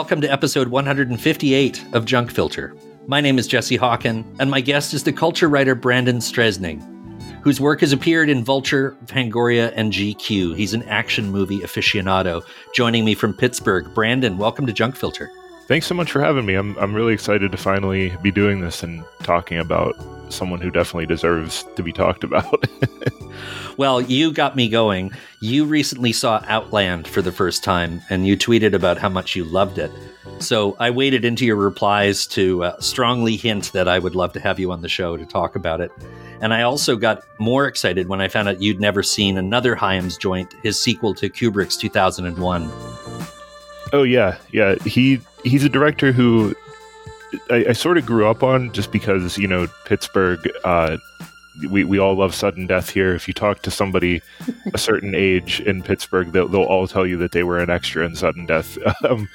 Welcome to episode 158 of Junk Filter. My name is Jesse Hawken, and my guest is the culture writer Brandon Streussnig, whose work has appeared in Vulture, Fangoria, and GQ. He's an action movie aficionado. Joining me from Pittsburgh, Brandon, welcome to Junk Filter. Thanks so much for having me. I'm, I'm really excited to finally be doing this and talking about someone who definitely deserves to be talked about. well, you got me going. You recently saw Outland for the first time, and you tweeted about how much you loved it. So I waded into your replies to uh, strongly hint that I would love to have you on the show to talk about it. And I also got more excited when I found out you'd never seen another Hyams joint, his sequel to Kubrick's 2001. Oh yeah, yeah. He he's a director who I, I, sort of grew up on just because you know Pittsburgh. Uh, we, we all love sudden death here. If you talk to somebody a certain age in Pittsburgh, they'll, they'll all tell you that they were an extra in sudden death. Um,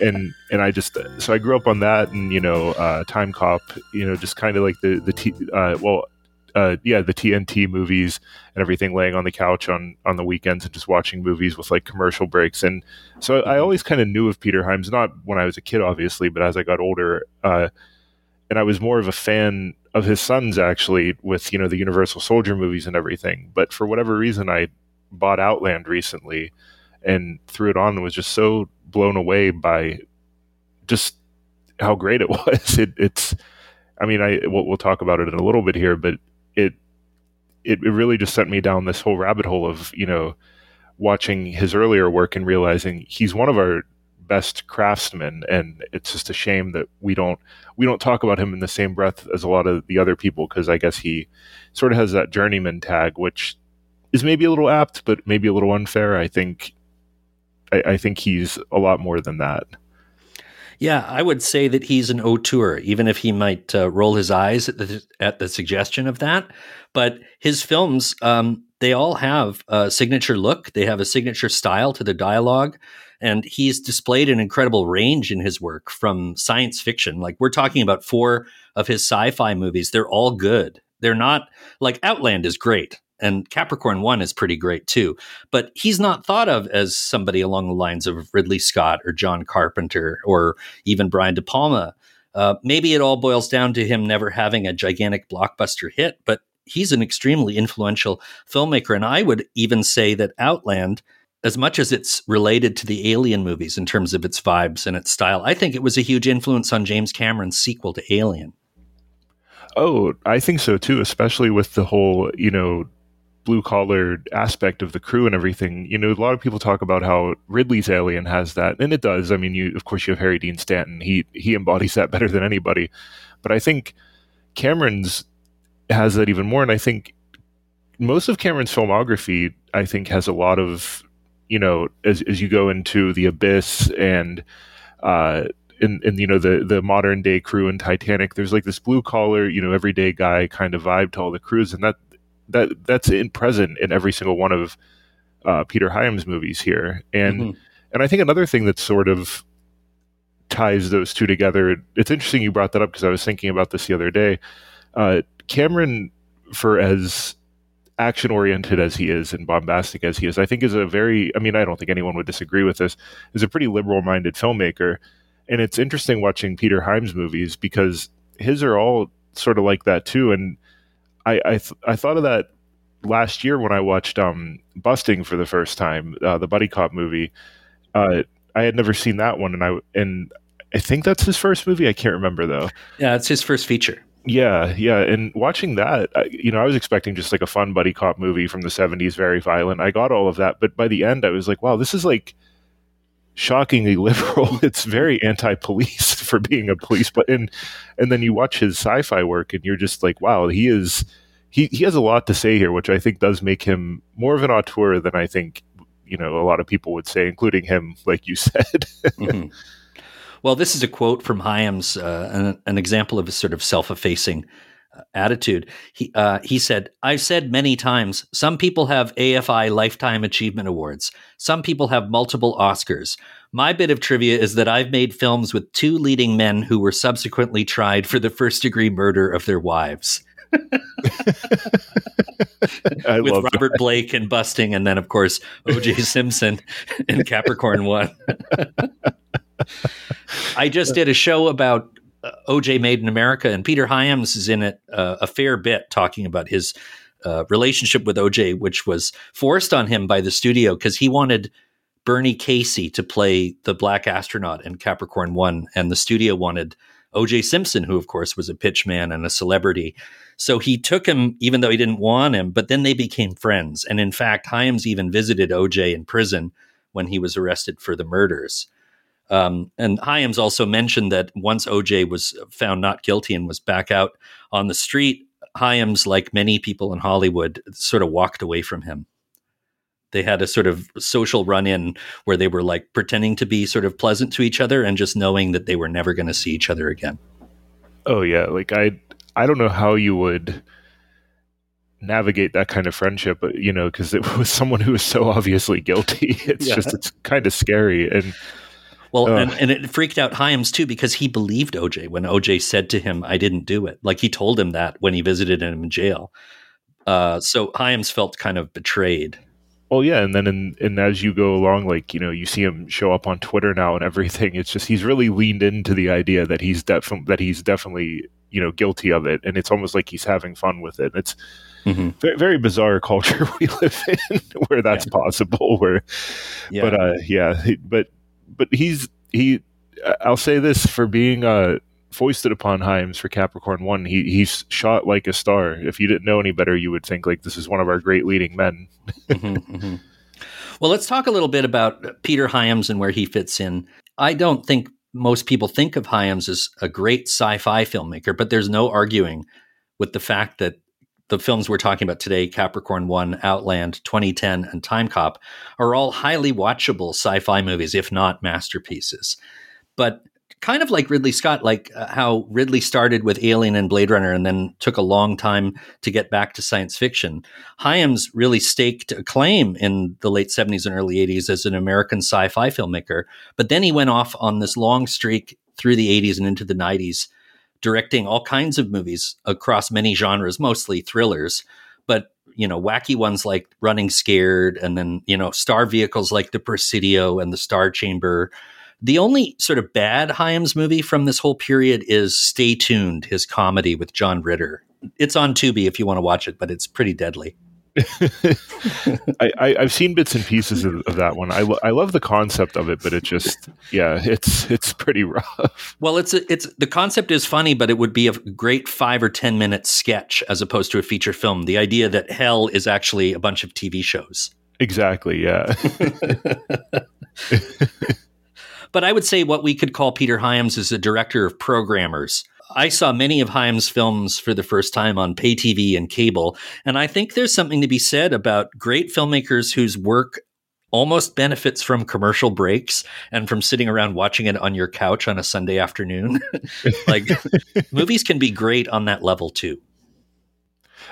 and and I just so I grew up on that, and you know, uh, Timecop. You know, just kind of like the the t- uh, well, uh, yeah, the TNT movies and everything, laying on the couch on on the weekends and just watching movies with like commercial breaks. And so I mm-hmm. always kind of knew of Peter Hyams, not when I was a kid, obviously, but as I got older, uh, and I was more of a fan of his sons actually, with you know the Universal Soldier movies and everything. But for whatever reason, I bought Outland recently and threw it on and was just so blown away by just how great it was. It, it's I mean, I we'll, we'll, talk about it in a little bit here, but it, it it really just sent me down this whole rabbit hole of you know watching his earlier work and realizing he's one of our best craftsmen. And it's just a shame that we don't we don't talk about him in the same breath as a lot of the other people because i guess he sort of has that journeyman tag which is maybe a little apt but maybe a little unfair. I think i, I think he's a lot more than that yeah, I would say that he's an auteur, even if he might uh, roll his eyes at the, at the suggestion of that. But his films, um, they all have a signature look. They have a signature style to the dialogue. And he's displayed an incredible range in his work from science fiction. Like we're talking about four of his sci fi movies. They're all good. They're not like Outland is great and Capricorn One is pretty great too. But he's not thought of as somebody along the lines of Ridley Scott or John Carpenter or even Brian De Palma. Uh, maybe it all boils down to him never having a gigantic blockbuster hit, but he's an extremely influential filmmaker. And I would even say that Outland, as much as it's related to the Alien movies in terms of its vibes and its style, I think it was a huge influence on James Cameron's sequel to Alien. Oh, I think so too, especially with the whole, you know, blue collar aspect of the crew and everything. You know, a lot of people talk about how Ridley's Alien has that, and it does. I mean, you of course you have Harry Dean Stanton. He he embodies that better than anybody. But I think Cameron's has that even more, and I think most of Cameron's filmography, I think, has a lot of you know, as as you go into the abyss and uh in, in you know the the modern day crew in Titanic, there's like this blue collar, you know, everyday guy kind of vibe to all the crews, and that that that's in present in every single one of uh, Peter Hyams movies here, and mm-hmm. and I think another thing that sort of ties those two together. It's interesting you brought that up because I was thinking about this the other day. Uh, Cameron, for as action oriented as he is and bombastic as he is, I think is a very. I mean, I don't think anyone would disagree with this. Is a pretty liberal minded filmmaker, and it's interesting watching Peter Hyams movies because his are all sort of like that too, and I I, th- I thought of that last year when I watched um, Busting for the first time, uh, the buddy cop movie. Uh, I had never seen that one, and I and I think that's his first movie. I can't remember though. Yeah, it's his first feature. Yeah, yeah, and watching that, I, you know, I was expecting just like a fun buddy cop movie from the '70s, very violent. I got all of that, but by the end, I was like, wow, this is like shockingly liberal. It's very anti-police for being a police, but and and then you watch his sci-fi work, and you're just like, wow, he is he he has a lot to say here, which I think does make him more of an auteur than I think you know a lot of people would say, including him, like you said. mm-hmm. Well, this is a quote from Hyams, uh, an, an example of a sort of self-effacing attitude. He uh, he said, "I've said many times, some people have AFI Lifetime Achievement Awards. Some people have multiple Oscars. My bit of trivia is that I've made films with two leading men who were subsequently tried for the first degree murder of their wives." with Robert that. Blake and Busting, and then of course O.J. Simpson in Capricorn One. I just did a show about OJ Made in America, and Peter Hyams is in it uh, a fair bit, talking about his uh, relationship with OJ, which was forced on him by the studio because he wanted Bernie Casey to play the black astronaut in Capricorn One, and the studio wanted OJ Simpson, who of course was a pitchman and a celebrity. So he took him, even though he didn't want him, but then they became friends. And in fact, Hyams even visited OJ in prison when he was arrested for the murders. Um, and Hyams also mentioned that once OJ was found not guilty and was back out on the street, Hyams, like many people in Hollywood, sort of walked away from him. They had a sort of social run in where they were like pretending to be sort of pleasant to each other and just knowing that they were never going to see each other again. Oh yeah, like I I don't know how you would navigate that kind of friendship, you know, because it was someone who was so obviously guilty. It's yeah. just it's kind of scary and well, and, and it freaked out Hyams too because he believed OJ when OJ said to him, "I didn't do it." Like he told him that when he visited him in jail. Uh, so Hyams felt kind of betrayed. Well, yeah, and then in, and as you go along, like you know, you see him show up on Twitter now and everything. It's just he's really leaned into the idea that he's definitely that he's definitely you know guilty of it, and it's almost like he's having fun with it. It's mm-hmm. very, very, bizarre culture we live in where that's yeah. possible. Where, yeah. but uh, yeah, but but he's he. I'll say this for being uh, foisted upon Hyams for Capricorn One. He he's shot like a star. If you didn't know any better, you would think like this is one of our great leading men. mm-hmm, mm-hmm. Well, let's talk a little bit about Peter Hyams and where he fits in. I don't think most people think of Hyams as a great sci-fi filmmaker, but there's no arguing with the fact that the films we're talking about today, Capricorn One, Outland, 2010, and Timecop, are all highly watchable sci-fi movies, if not masterpieces. But kind of like Ridley Scott, like uh, how Ridley started with Alien and Blade Runner and then took a long time to get back to science fiction. Hyams really staked a claim in the late 70s and early 80s as an American sci fi filmmaker. But then he went off on this long streak through the 80s and into the 90s, directing all kinds of movies across many genres, mostly thrillers. But you know, wacky ones like Running Scared, and then you know, star vehicles like the Presidio and the Star Chamber, the only sort of bad Hyams movie from this whole period is Stay Tuned, his comedy with John Ritter. It's on Tubi if you want to watch it, but it's pretty deadly. I, have seen bits and pieces of, of that one. I, lo- I love the concept of it, but it just yeah, it's it's pretty rough. Well, it's a, it's the concept is funny, but it would be a great five or ten minute sketch as opposed to a feature film. The idea that hell is actually a bunch of TV shows. Exactly. Yeah. But I would say what we could call Peter Hyams is a director of programmers. I saw many of Hyams' films for the first time on pay TV and cable, and I think there's something to be said about great filmmakers whose work almost benefits from commercial breaks and from sitting around watching it on your couch on a Sunday afternoon. like movies can be great on that level too.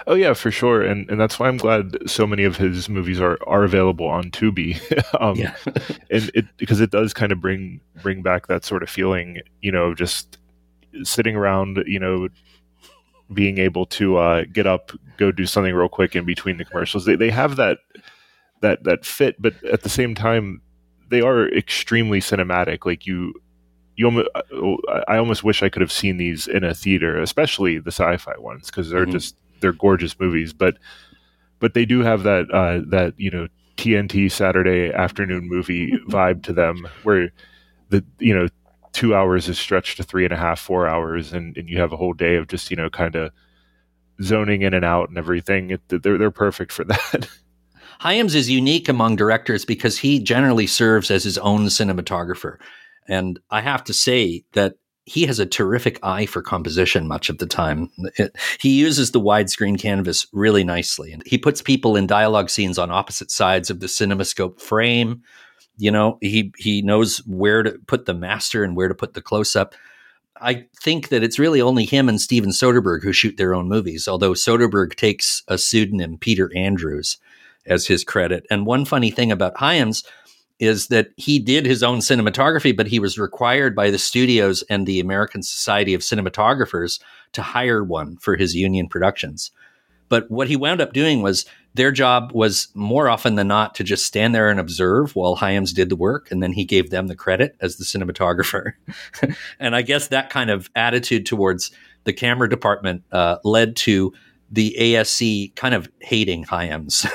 Oh yeah, for sure, and and that's why I'm glad so many of his movies are are available on Tubi. um, yeah, and it because it does kind of bring bring back that sort of feeling, you know, just sitting around, you know, being able to uh, get up, go do something real quick in between the commercials. They they have that that that fit, but at the same time, they are extremely cinematic. Like you you almost, I almost wish I could have seen these in a theater, especially the sci-fi ones, because they're mm-hmm. just they're gorgeous movies, but but they do have that uh, that you know TNT Saturday afternoon movie vibe to them, where the you know two hours is stretched to three and a half, four hours, and, and you have a whole day of just you know kind of zoning in and out and everything. It, they're they're perfect for that. Hyams is unique among directors because he generally serves as his own cinematographer. And I have to say that he has a terrific eye for composition much of the time. It, he uses the widescreen canvas really nicely, and he puts people in dialogue scenes on opposite sides of the cinemascope frame. You know, he he knows where to put the master and where to put the close up. I think that it's really only him and Steven Soderbergh who shoot their own movies, although Soderbergh takes a pseudonym, Peter Andrews, as his credit. And one funny thing about Hyams is that he did his own cinematography, but he was required by the studios and the American Society of Cinematographers to hire one for his union productions. But what he wound up doing was their job was more often than not to just stand there and observe while Hyams did the work, and then he gave them the credit as the cinematographer. and I guess that kind of attitude towards the camera department uh, led to the ASC kind of hating Hyams.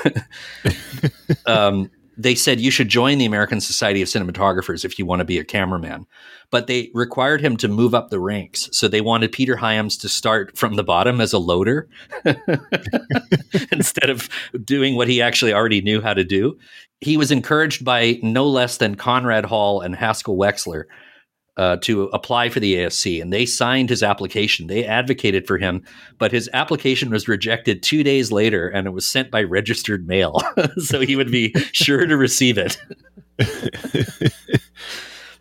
um, they said you should join the American Society of Cinematographers if you want to be a cameraman. But they required him to move up the ranks. So they wanted Peter Hyams to start from the bottom as a loader instead of doing what he actually already knew how to do. He was encouraged by no less than Conrad Hall and Haskell Wexler uh, to apply for the ASC, and they signed his application. They advocated for him, but his application was rejected two days later, and it was sent by registered mail, so he would be sure to receive it.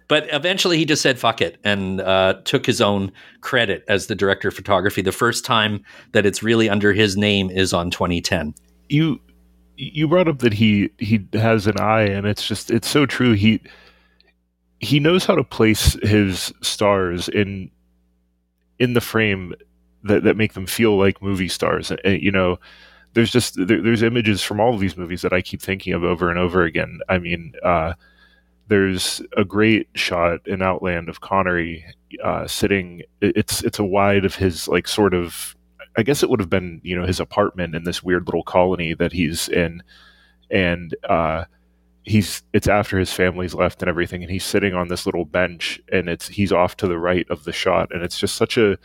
but eventually, he just said "fuck it" and uh, took his own credit as the director of photography. The first time that it's really under his name is on 2010. You you brought up that he he has an eye, and it's just it's so true. He he knows how to place his stars in in the frame that, that make them feel like movie stars. And, you know, there's just there, there's images from all of these movies that I keep thinking of over and over again. I mean, uh, there's a great shot in Outland of Connery uh, sitting. It's it's a wide of his like sort of. I guess it would have been you know his apartment in this weird little colony that he's in, and uh, he's it's after his family's left and everything and he's sitting on this little bench and it's he's off to the right of the shot and it's just such a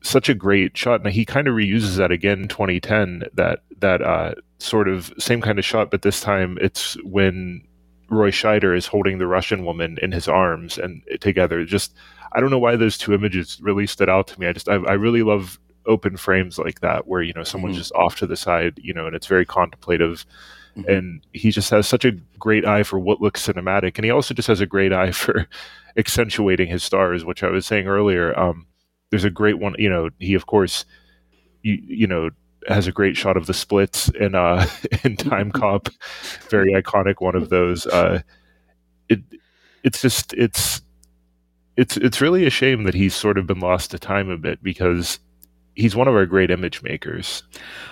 such a great shot. And he kind of reuses that again in 2010 that that uh, sort of same kind of shot but this time it's when Roy Scheider is holding the Russian woman in his arms and together. Just I don't know why those two images really stood out to me. I just I, I really love open frames like that where you know someone's mm-hmm. just off to the side you know and it's very contemplative Mm-hmm. And he just has such a great eye for what looks cinematic. And he also just has a great eye for accentuating his stars, which I was saying earlier. Um, there's a great one, you know, he, of course, you, you know, has a great shot of the splits in uh in Time Cop, very iconic one of those. Uh, it it's just it's it's it's really a shame that he's sort of been lost to time a bit because he's one of our great image makers.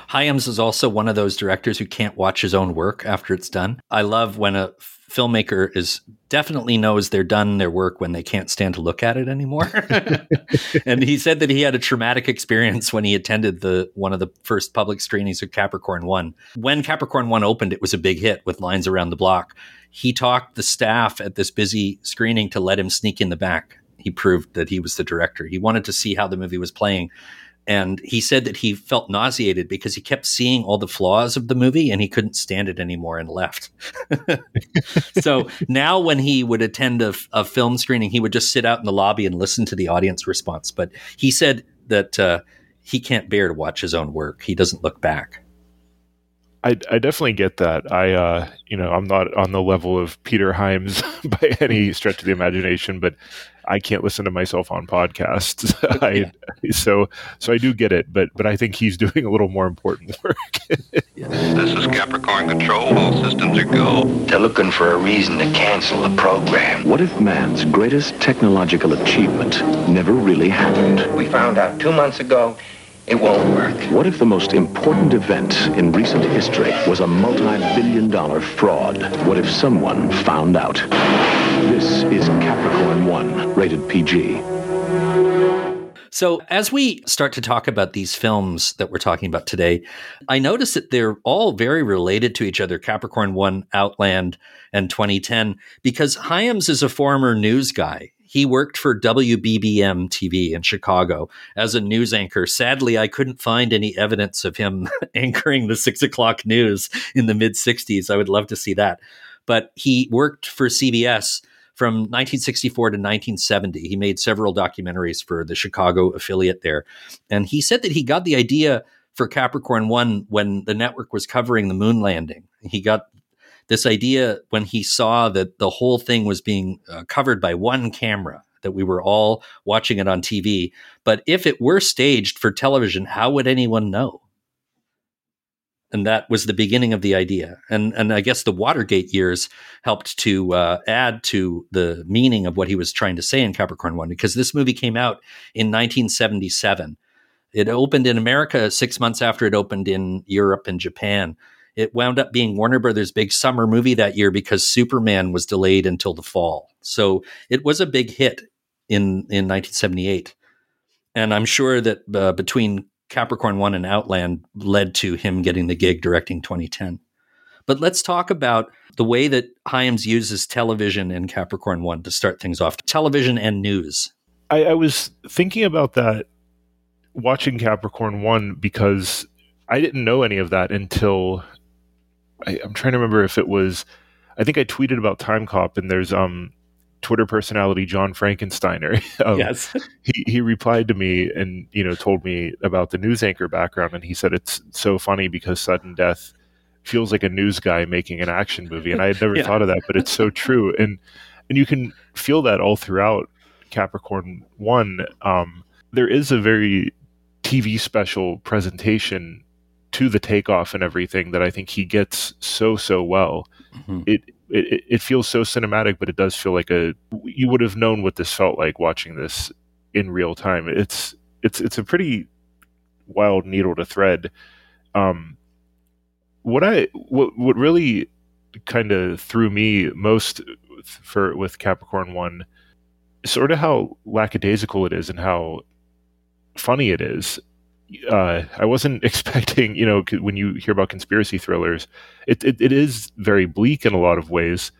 Hyams is also one of those directors who can't watch his own work after it's done. I love when a filmmaker is definitely knows they're done their work when they can't stand to look at it anymore. and he said that he had a traumatic experience when he attended the one of the first public screenings of Capricorn 1. When Capricorn 1 opened, it was a big hit with lines around the block. He talked the staff at this busy screening to let him sneak in the back. He proved that he was the director. He wanted to see how the movie was playing and he said that he felt nauseated because he kept seeing all the flaws of the movie and he couldn't stand it anymore and left. so now, when he would attend a, a, film screening, he would just sit out in the lobby and listen to the audience response. But he said that uh, he can't bear to watch his own work, he doesn't look back. I, I definitely get that. I, uh, you know, I'm not on the level of Peter Hyams by any stretch of the imagination, but I can't listen to myself on podcasts. I, so so I do get it, but but I think he's doing a little more important work. this is Capricorn Control. All systems are go. They're looking for a reason to cancel the program. What if man's greatest technological achievement never really happened? We found out two months ago it won't work. What if the most important event in recent history was a multi-billion dollar fraud? What if someone found out? This is Capricorn 1, rated PG. So, as we start to talk about these films that we're talking about today, I notice that they're all very related to each other Capricorn 1, Outland, and 2010, because Hyams is a former news guy. He worked for WBBM TV in Chicago as a news anchor. Sadly, I couldn't find any evidence of him anchoring the six o'clock news in the mid 60s. I would love to see that. But he worked for CBS from 1964 to 1970. He made several documentaries for the Chicago affiliate there. And he said that he got the idea for Capricorn 1 when the network was covering the moon landing. He got this idea when he saw that the whole thing was being uh, covered by one camera that we were all watching it on TV but if it were staged for television how would anyone know? And that was the beginning of the idea. And and I guess the Watergate years helped to uh, add to the meaning of what he was trying to say in Capricorn 1 because this movie came out in 1977 it opened in America 6 months after it opened in Europe and Japan It wound up being Warner Brothers' big summer movie that year because Superman was delayed until the fall. So it was a big hit in in 1978, and I'm sure that uh, between Capricorn One and Outland led to him getting the gig directing 2010. But let's talk about the way that Hyams uses television in Capricorn One to start things off. Television and news. I, I was thinking about that watching Capricorn One because I didn't know any of that until I, I'm trying to remember if it was. I think I tweeted about Timecop, and there's um Twitter personality John Frankensteiner. um, yes, he he replied to me and you know told me about the news anchor background, and he said it's so funny because sudden death feels like a news guy making an action movie, and I had never Yeah. thought of that, but it's so true, and and you can feel that all throughout Capricorn One. Um, there is a very TV special presentation to the takeoff and everything that I think he gets so so well. Mhm. It, it it feels so cinematic, but it does feel like a you would have known what this felt like watching this in real time. It's it's it's a pretty wild needle to thread. Um, what I what what really kind of threw me most for with Capricorn One, sort of how lackadaisical it is and how funny it is. Uh, I wasn't expecting, you know, when you hear about conspiracy thrillers, it, it it is very bleak in a lot of ways,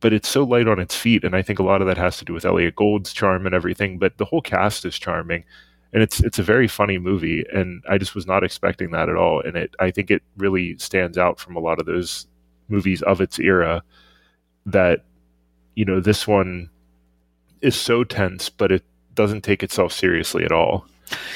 but it's so light on its feet, and I think a lot of that has to do with Elliot Gould's charm and everything. But the whole cast is charming, and it's it's a very funny movie, and I just was not expecting that at all. And it I think it really stands out from a lot of those movies of its era. That you know this one is so tense, but it doesn't take itself seriously at all.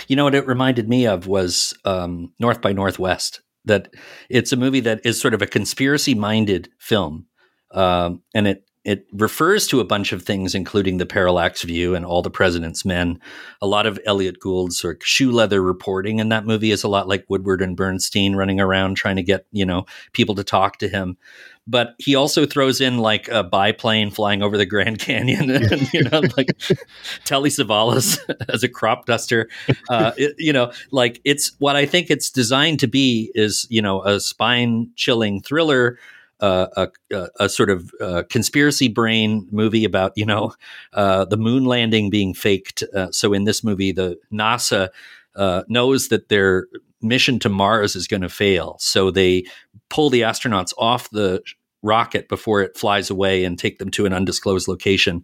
You know what it reminded me of was um, North by Northwest. That it's a movie that is sort of a conspiracy-minded film, um, and it it refers to a bunch of things, including the parallax view and all the president's men. A lot of Elliot Gould's of shoe leather reporting in that movie is a lot like Woodward and Bernstein running around trying to get you know people to talk to him. But he also throws in like a biplane flying over the Grand Canyon, and you know, like Telly Savalas as a crop duster. Uh, it- you know, like it's what I think it's designed to be is you know a spine chilling thriller. Uh, a, a, a sort of uh, conspiracy brain movie about you know uh, the moon landing being faked. Uh, so in this movie, the NASA uh, knows that their mission to Mars is going to fail, so they pull the astronauts off the rocket before it flies away and take them to an undisclosed location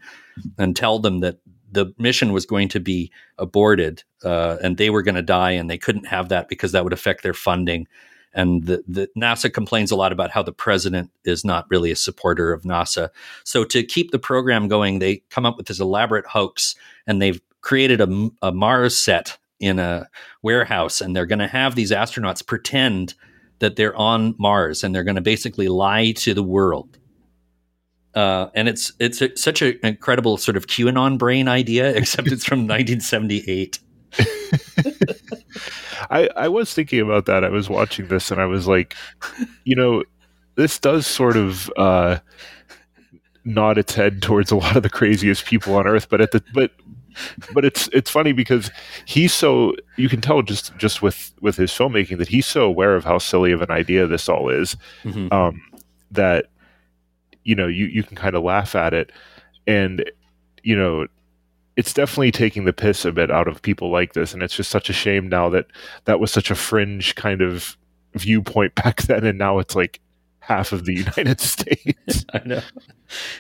and tell them that the mission was going to be aborted uh, and they were going to die and they couldn't have that because that would affect their funding and the, the NASA complains a lot about how the president is not really a supporter of NASA. So to keep the program going, they come up with this elaborate hoax, and they've created a, a Mars set in a warehouse, and they're going to have these astronauts pretend that they're on Mars, and they're going to basically lie to the world. Uh, and it's it's a, such an incredible sort of QAnon brain idea, except it's from 1978. I, I was thinking about that. I was watching this and I was like, you know, this does sort of uh, nod its head towards a lot of the craziest people on earth, but at the but but it's it's funny because he's so you can tell just just with with his filmmaking that he's so aware of how silly of an idea this all is Mhm. um, that you know you you can kind of laugh at it. And you know it's definitely taking the piss a bit out of people like this. And it's just such a shame now that that was such a fringe kind of viewpoint back then. And now it's like half of the united states I know.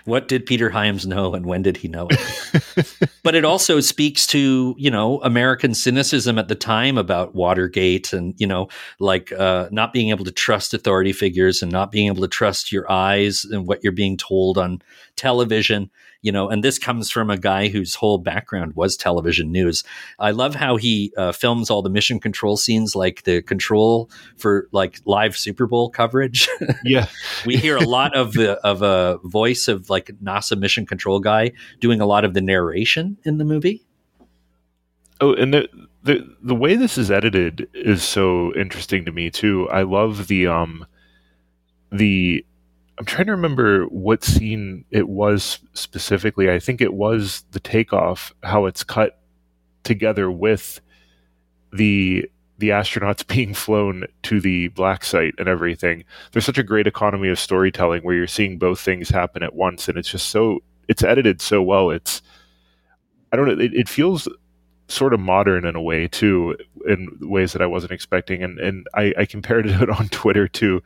What did Peter Hyams know and when did he know it? but it also speaks to, you know, American cynicism at the time about Watergate and, you know, like uh, not being able to trust authority figures and not being able to trust your eyes and what you're being told on television, you know, and this comes from a guy whose whole background was television news. I love how he uh, films all the mission control scenes, like the control for like live Super Bowl coverage. yeah we hear a lot of the of a voice of like NASA mission control guy doing a lot of the narration in the movie. Oh, and the, the the way this is edited is so interesting to me too. I love the um the I'm trying to remember what scene it was specifically. I think it was the takeoff, how it's cut together with the the astronauts being flown to the black site and everything. There's such a great economy of storytelling where you're seeing both things happen at once, and it's just so it's edited so well. It's I don't know. It, it feels sort of modern in a way too, in ways that I wasn't expecting. And and I, I compared it on Twitter to.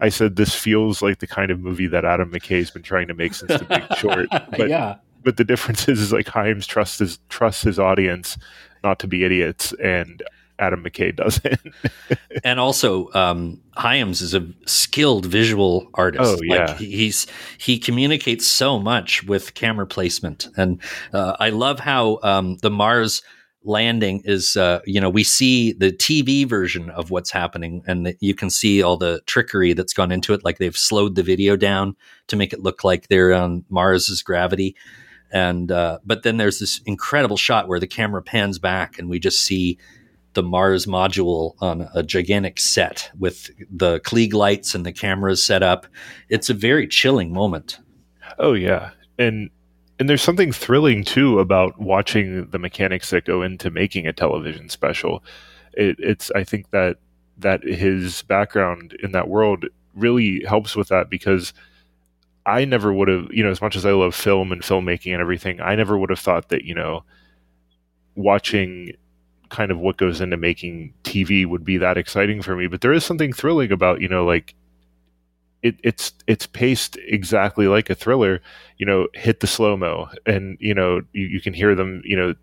I said this feels like the kind of movie that Adam McKay's been trying to make since The Big Short. But, yeah. But the difference is, is like Hyams trusts his trusts his audience not to be idiots, and Adam McKay doesn't. and also, um, Hyams is a skilled visual artist. Oh yeah, like he's he communicates so much with camera placement, and uh, I love how um, the Mars landing is uh, you know we see the tv version of what's happening and you can see all the trickery that's gone into it like they've slowed the video down to make it look like they're on mars's gravity. And uh, but then there's this incredible shot where the camera pans back and we just see the mars module on a gigantic set with the klieg lights and the cameras set up. It's a very chilling moment. Oh yeah. And and there's something thrilling too about watching the mechanics that go into making a television special. It, it's I think that that his background in that world really helps with that because I never would have, you know, as much as I love film and filmmaking and everything, I never would have thought that, you know, watching kind of what goes into making TV would be that exciting for me. But there is something thrilling about, you know, like it, it's it's paced exactly like a thriller. You know, hit the slow mo, and you know you, you, can hear them. You know,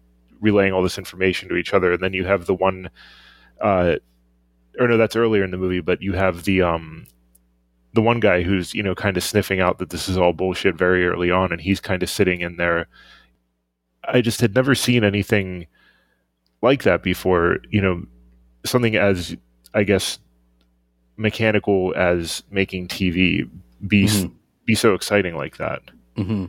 relaying all this information to each other, and then you have the one, uh, or no, that's earlier in the movie, but you have the um, the one guy who's you know kind of sniffing out that this is all bullshit very early on, and he's kind of sitting in there. I just had never seen anything like that before. You know, something as I guess mechanical as making TV be mm-hmm. be so exciting like that. Mm-hmm.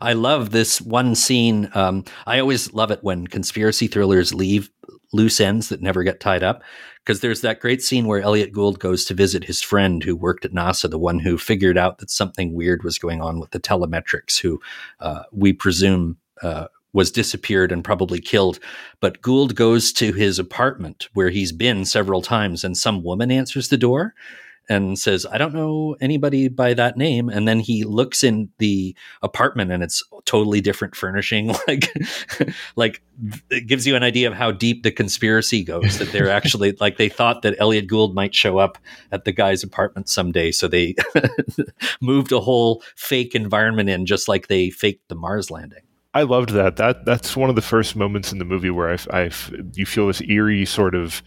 I love this one scene. Um, I always love it when conspiracy thrillers leave loose ends that never get tied up. Because there's that great scene where Elliot Gould goes to visit his friend who worked at NASA, the one who figured out that something weird was going on with the telemetrics, who uh, we presume uh, was disappeared and probably killed. But Gould goes to his apartment where he's been several times, and some woman answers the door and says, I don't know anybody by that name. And then he looks in the apartment and it's totally different furnishing. Like, like it gives you an idea of how deep the conspiracy goes that they're actually like they thought that Elliot Gould might show up at the guy's apartment someday. So they moved a whole fake environment in just like they faked the Mars landing. I loved that. That that's one of the first moments in the movie where I, I you feel this eerie sort of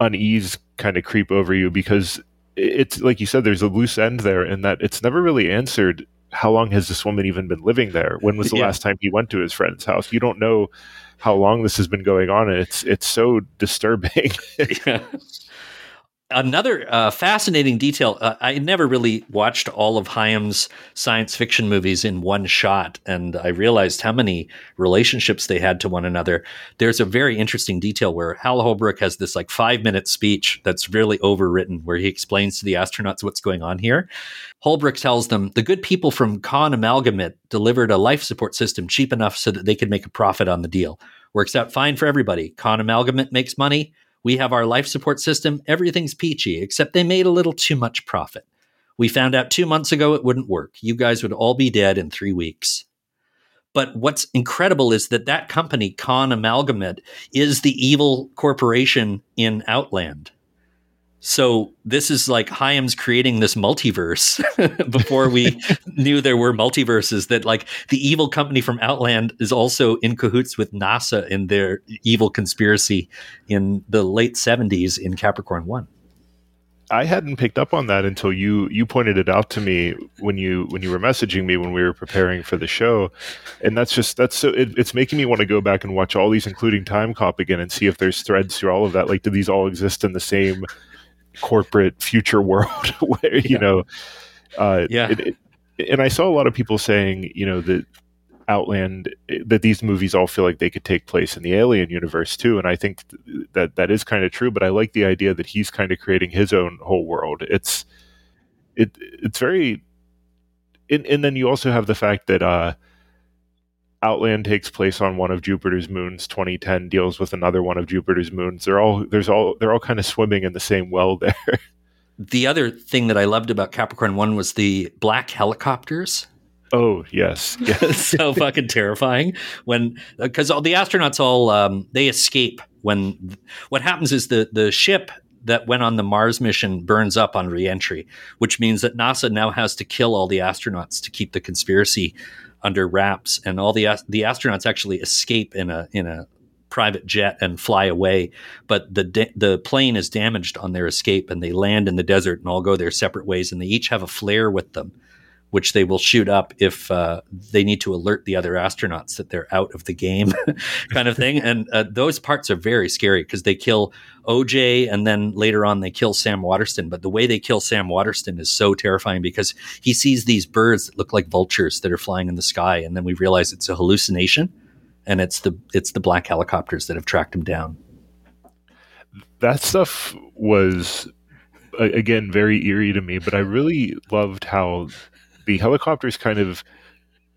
unease kind of creep over you because it's like you said, there's a loose end there, and that it's never really answered. How long has this woman even been living there? When was the yeah. last time he went to his friend's house? You don't know how long this has been going on, and it's it's so disturbing. yeah another uh, fascinating detail uh, i never really watched all of Hyams' science fiction movies in one shot and i realized how many relationships they had to one another. There's a very interesting detail where hal holbrook has this like five minute speech that's really overwritten where he explains to the astronauts what's going on here. Holbrook tells them the good people from Con Amalgamate delivered a life support system cheap enough so that they could make a profit on the deal. Works out fine for everybody. Con Amalgamate makes money we have our life support system. Everything's peachy, except they made a little too much profit. We found out two months ago it wouldn't work. You guys would all be dead in three weeks. But what's incredible is that that company, Con Amalgamate, is the evil corporation in Outland. So this is like Hyams creating this multiverse before we knew there were multiverses. That like the evil company from Outland is also in cahoots with NASA in their evil conspiracy in the late seventies in Capricorn One. I hadn't picked up on that until you you pointed it out to me when you when you were messaging me when we were preparing for the show, and that's just that's so it, it's making me want to go back and watch all these, including Timecop again, and see if there's threads through all of that. Like, do these all exist in the same corporate future world where you yeah. know uh, yeah it, it, and i saw a lot of people saying you know that outland that these movies all feel like they could take place in the alien universe too and i think that that is kind of true but i like the idea that he's kind of creating his own whole world it's it it's very and, and then you also have the fact that uh Outland takes place on one of Jupiter's moons. 2010 deals with another one of Jupiter's moons. They're all there's all they're all kind of swimming in the same well there. The other thing that I loved about Capricorn One was the black helicopters. Oh yes, yes. so fucking terrifying when because all the astronauts all um, they escape when what happens is the the ship that went on the Mars mission burns up on reentry, which means that NASA now has to kill all the astronauts to keep the conspiracy under wraps, and all the the astronauts actually escape in a in a private jet and fly away. But the the plane is damaged on their escape, and they land in the desert and all go their separate ways. And they each have a flare with them, which they will shoot up if uh, they need to alert the other astronauts that they're out of the game, kind of thing. And uh, those parts are very scary because they kill OJ, and then later on they kill Sam Waterston. But the way they kill Sam Waterston is so terrifying because he sees these birds that look like vultures that are flying in the sky, and then we realize it's a hallucination and it's the it's the black helicopters that have tracked him down. That stuff was again very eerie to me, but I really loved how the helicopters kind of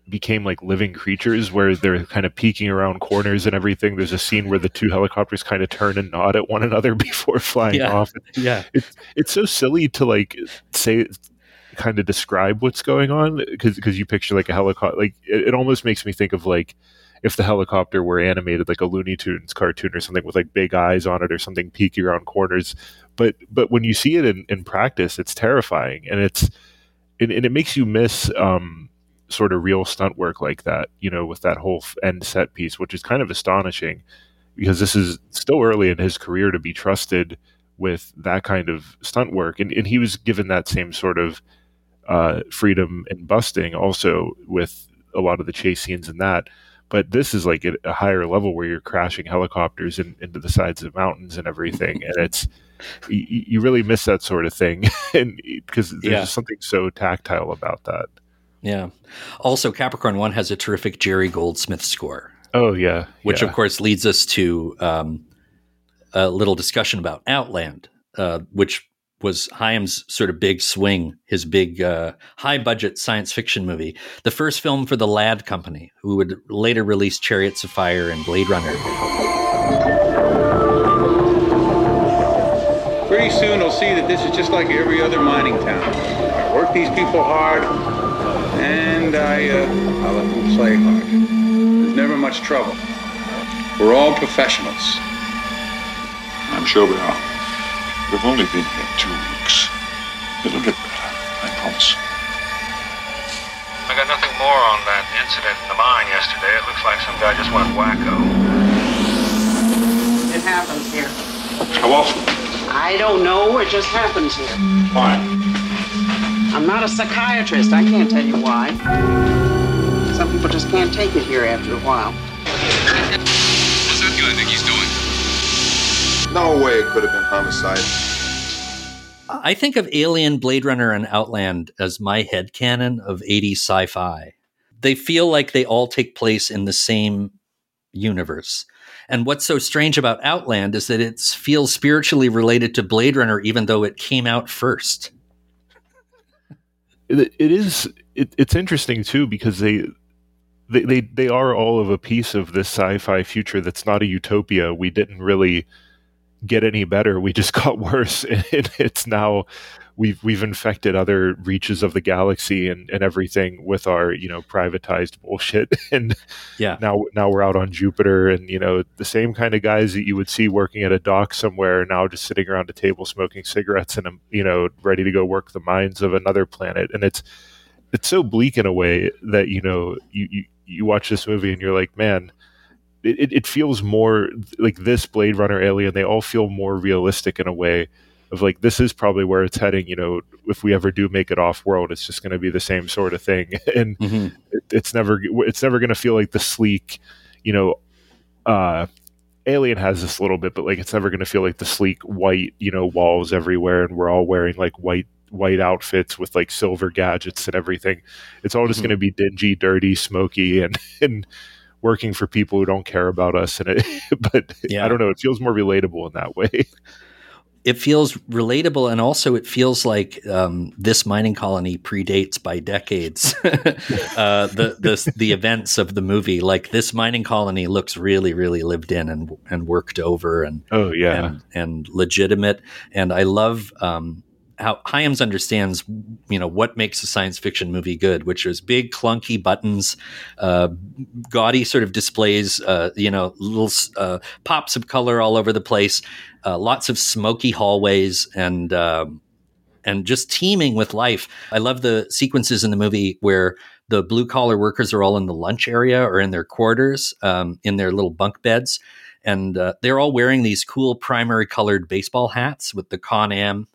became like living creatures where they're kind of peeking around corners and everything. There's a scene where the two helicopters kind of turn and nod at one another before flying yeah. off. Yeah. It's it's so silly to like say kind of describe what's going on because you picture like a helicopter like it, it almost makes me think of like if the helicopter were animated like a Looney Tunes cartoon or something with like big eyes on it or something peeking around corners. But but when you see it in, in practice, it's terrifying and it's and, and it makes you miss um, sort of real stunt work like that. You know, with that whole end set piece, which is kind of astonishing because this is still early in his career to be trusted with that kind of stunt work, and and he was given that same sort of uh, freedom and busting also with a lot of the chase scenes in that but this is like at a higher level where you're crashing helicopters in, into the sides of mountains and everything and it's you, you really miss that sort of thing and because there's Yeah. something so tactile about that Yeah. Also, Capricorn One has a terrific Jerry Goldsmith score, oh yeah which yeah. of course leads us to um, a little discussion about Outland, uh, which was Hyams' sort of big swing, his big uh, high budget science fiction movie, the first film for the Ladd Company, who would later release Chariots of Fire and Blade Runner. Pretty soon they'll see that this is just like every other mining town. I work these people hard, and I, uh, I let them play hard. There's never much trouble. We're all professionals. I'm sure we are. We've only been here two weeks. It'll get better, I promise. I got nothing more on that incident in the mine yesterday. It looks like some guy just went wacko. It happens here. How often? I don't know. It just happens here. Why? I'm not a psychiatrist. I can't tell you why. Some people just can't take it here after a while. What's that guy think he's doing? No way it could have been homicide. I think of Alien, Blade Runner, and Outland as my head headcanon of 80s sci fi. They feel like they all take place in the same universe. And what's so strange about Outland is that it feels spiritually related to Blade Runner, even though it came out first. it, it is it, it's interesting too because they, they they they are all of a piece of this sci-fi future that's not a utopia we didn't really get any better we just got worse and it's now we've we've infected other reaches of the galaxy and, and everything with our you know privatized bullshit and Yeah. now now we're out on Jupiter and you know the same kind of guys that you would see working at a dock somewhere now just sitting around a table smoking cigarettes and you know ready to go work the mines of another planet and it's it's so bleak in a way that you know you you, you watch this movie and you're like man it- it feels more like this Blade Runner Alien they all feel more realistic in a way of like this is probably where it's heading you know if we ever do make it off world it's just going to be the same sort of thing and it, it's never it's never going to feel like the sleek you know uh alien has this little bit but like it's never going to feel like the sleek white you know walls everywhere and we're all wearing like white white outfits with like silver gadgets and everything it's all just Mhm. going to be dingy dirty smoky and and working for people who don't care about us and it but Yeah. i don't know it feels more relatable in that way it feels relatable, and also it feels like um, this mining colony predates by decades uh, the the the events of the movie. Like this mining colony looks really, really lived in and and worked over, and oh yeah, and, and legitimate. And I love um, how Hyams understands, you know, what makes a science fiction movie good, which is big, clunky buttons, uh, gaudy sort of displays, uh, you know, little uh, pops of color all over the place, uh, lots of smoky hallways, and um, and just teeming with life. I love the sequences in the movie where the blue collar workers are all in the lunch area or in their quarters, um, in their little bunk beds. And uh, they're all wearing these cool primary colored baseball hats with the Con Am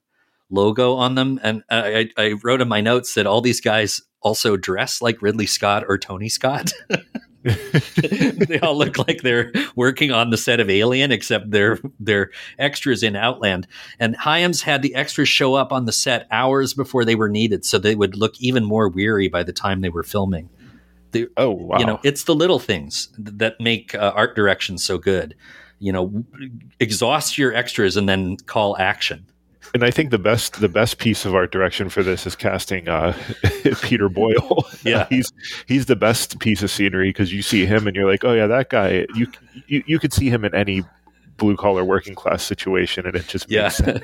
logo on them. And I, I wrote in my notes that all these guys also dress like Ridley Scott or Tony Scott. they all look like they're working on the set of Alien, except they're they're extras in Outland. And Hyams had the extras show up on the set hours before they were needed, so they would look even more weary by the time they were filming. The, oh wow! You know, it's the little things that make uh, art direction so good. You know, exhaust your extras and then call action and I think the best the best piece of art direction for this is casting uh, Peter Boyle. Yeah, he's he's the best piece of scenery because you see him and you're like, oh yeah, that guy. You you, you could see him in any blue collar working class situation, and it just yeah. sense.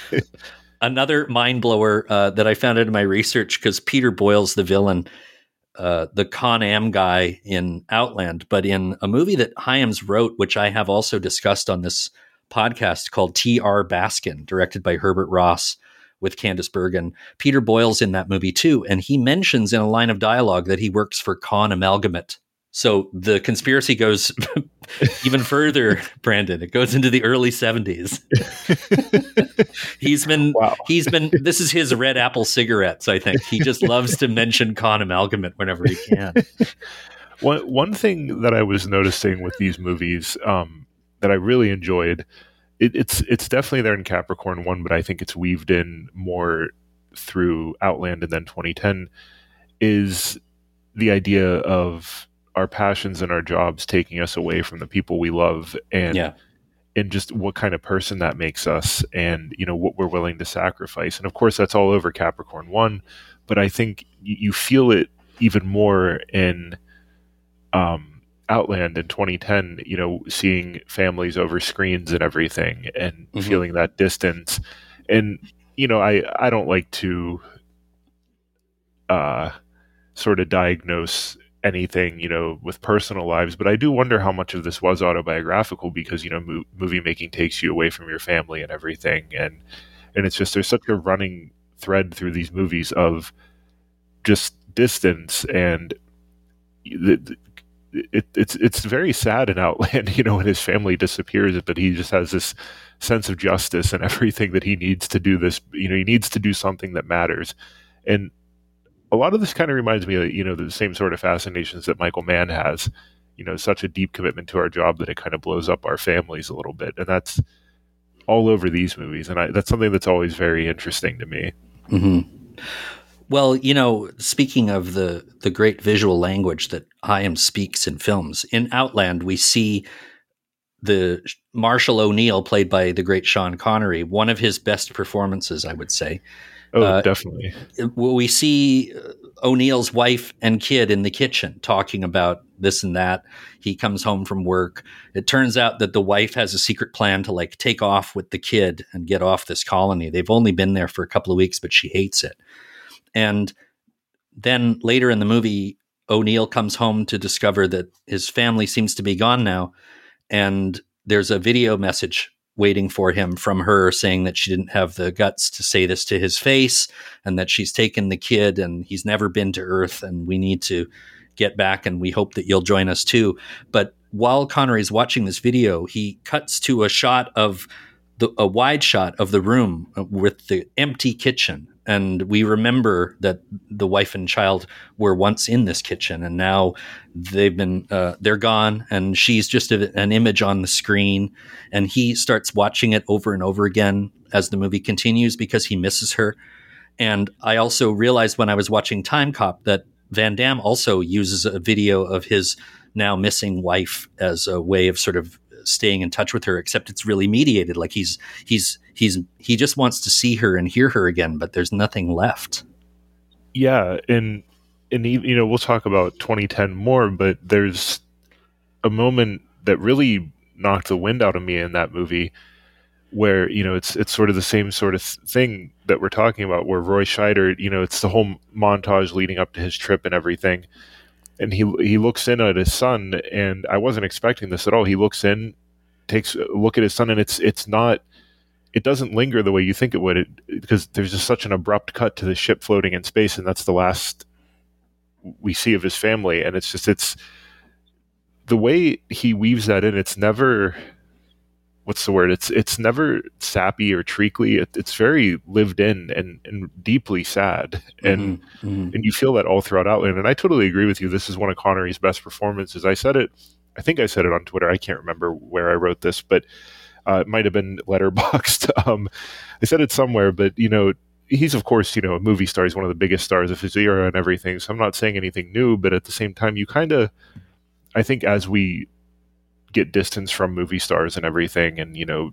Another mind blower uh, that I found out in my research because Peter Boyle's the villain. Uh, the Con Am guy in Outland, but in a movie that Hyams wrote, which I have also discussed on this podcast called T.R. Baskin, directed by Herbert Ross with Candice Bergen. Peter Boyle's in that movie too, and he mentions in a line of dialogue that he works for Con Amalgamate. So the conspiracy goes even further, Brandon. It goes into the early 70s. he's been wow. he's been this is his red apple cigarettes, I think. He just loves to mention Con Amalgamate whenever he can. One one thing that I was noticing with these movies, um, that I really enjoyed. It, it's it's definitely there in Capricorn One, but I think it's weaved in more through Outland and then 2010 is the idea of our passions and our jobs taking us away from the people we love and yeah. and just what kind of person that makes us and you know what we're willing to sacrifice and of course that's all over Capricorn 1 but I think you feel it even more in um Outland in 2010, you know, seeing families over screens and everything and mm-hmm. feeling that distance. And, you know, I, I don't like to uh, sort of diagnose anything, you know, with personal lives, but I do wonder how much of this was autobiographical because, you know, mo- movie making takes you away from your family and everything. And, and it's just, there's such a running thread through these movies of just distance and the, the it, it's it's very sad in Outland, you know, when his family disappears, but he just has this sense of justice and everything that he needs to do this. You know, he needs to do something that matters, and a lot of this kind of reminds me of you know the same sort of fascinations that Michael Mann has. You know, such a deep commitment to our job that it kind of blows up our families a little bit, and that's all over these movies, and I, that's something that's always very interesting to me. Mm-hmm. Well, you know, speaking of the the great visual language that Hyams speaks in films, in Outland we see the Marshall O'Neill, played by the great Sean Connery, one of his best performances, I would say. Oh, uh, definitely. We see uh, O'Neill's wife and kid in the kitchen talking about this and that. He comes home from work. It turns out that the wife has a secret plan to like take off with the kid and get off this colony. They've only been there for a couple of weeks, but she hates it. And then later in the movie, O'Neill comes home to discover that his family seems to be gone now. And there's a video message waiting for him from her saying that she didn't have the guts to say this to his face and that she's taken the kid and he's never been to Earth and we need to get back and we hope that you'll join us too. But while Connery's watching this video, he cuts to a shot of the, a wide shot of the room with the empty kitchen and we remember that the wife and child were once in this kitchen and now they've been uh, they're gone and she's just a, an image on the screen. And he starts watching it over and over again as the movie continues because he misses her. And i also realized when i was watching Timecop that van damme also uses a video of his now missing wife as a way of sort of staying in touch with her, except it's really mediated. Like he's he's he's he just wants to see her and hear her again, but there's nothing left. Yeah, and and you know we'll talk about 2010 more, but there's a moment that really knocked the wind out of me in that movie where you know it's it's sort of the same sort of thing that we're talking about where Roy Scheider you know it's the whole montage leading up to his trip and everything and he he looks in at his son and I wasn't expecting this at all. He looks in takes a look at his son and it's it's not it doesn't linger the way you think it would. It, because there's just such an abrupt cut to the ship floating in space and that's the last we see of his family. And it's just it's the way he weaves that in it's never what's the word? It's it's never sappy or treacly. It, it's very lived in and, and deeply sad, and mm-hmm, mm-hmm. and you feel that all throughout Outland. And I totally agree with you. This is one of Connery's best performances. I said it. I think I said it on Twitter. I can't remember where I wrote this, but uh, it might have been Letterboxd. um, I said it somewhere, but you know. He's of course, you know, a movie star. He's one of the biggest stars of his era and everything. So I'm not saying anything new, but at the same time, you kind of, I think, as we get distance from movie stars and everything and you know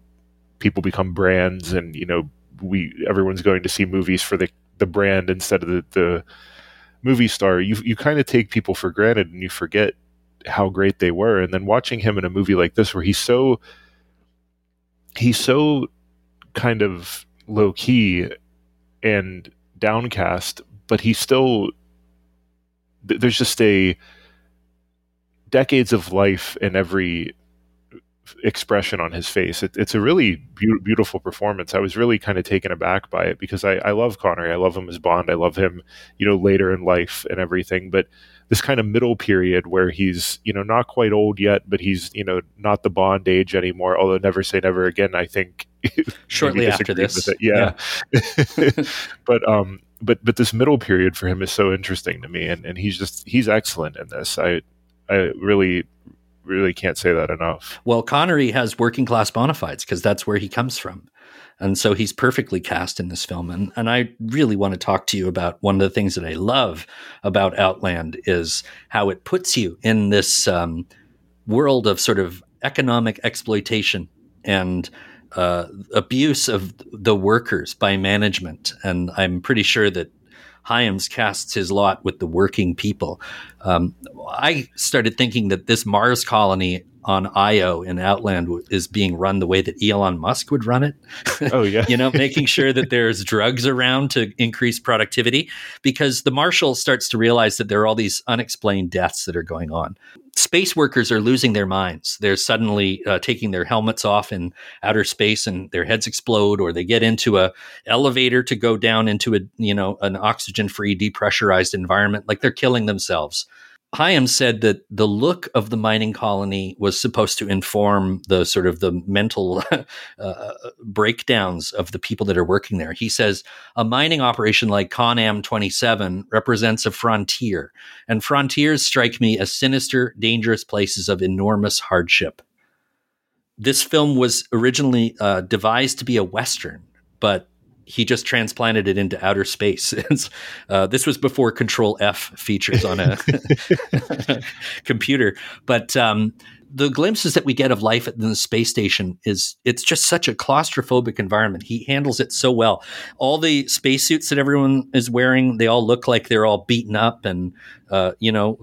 people become brands and you know we everyone's going to see movies for the the brand instead of the, the movie star. You you kind of take people for granted and you forget how great they were. And then watching him in a movie like this where he's so he's so kind of low key and downcast but he's still there's just a decades of life in every expression on his face. It, it's a really be- beautiful performance. I was really kind of taken aback by it because I, I love Connery. I love him as Bond. I love him, you know, later in life and everything. But this kind of middle period where he's, you know, not quite old yet, but he's, you know, not the Bond age anymore. Although never say never again. I think shortly after this, yeah. yeah. but um, but but this middle period for him is so interesting to me, and and he's just he's excellent in this. I I really, really can't say that enough. Well, Connery has working class bona fides because that's where he comes from. And so he's perfectly cast in this film. And, and I really want to talk to you about one of the things that I love about Outland is how it puts you in this um, world of sort of economic exploitation and uh, abuse of the workers by management. And I'm pretty sure that Hyams casts his lot with the working people. Um, I started thinking that this Mars colony on Io in Outland is being run the way that Elon Musk would run it. Oh yeah, you know, making sure that there's drugs around to increase productivity because the marshal starts to realize that there are all these unexplained deaths that are going on space workers are losing their minds. They're suddenly uh, taking their helmets off in outer space, and their heads explode, or they get into a elevator to go down into a you know an oxygen free depressurized environment. Like they're killing themselves. Hyams said that the look of the mining colony was supposed to inform the sort of the mental uh, breakdowns of the people that are working there. He says a mining operation like Conam 27 represents a frontier, and frontiers strike me as sinister, dangerous places of enormous hardship. This film was originally uh, devised to be a Western, but he just transplanted it into outer space. uh, this was before Control F features on a computer, but um, the glimpses that we get of life at the space station is it's just such a claustrophobic environment. He handles it so well. All the spacesuits that everyone is wearing, they all look like they're all beaten up and uh, you know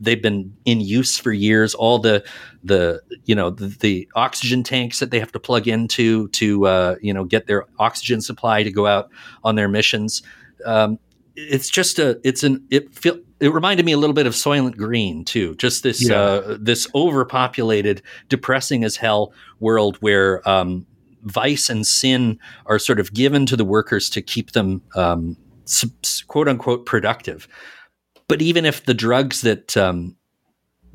they've been in use for years. All the the you know the, the oxygen tanks that they have to plug into to uh, you know get their oxygen supply to go out on their missions. Um, it's just a it's an it feel it reminded me a little bit of Soylent Green too. Just this yeah. uh, this overpopulated, depressing as hell world where um, vice and sin are sort of given to the workers to keep them um, quote unquote productive. But even if the drugs that um,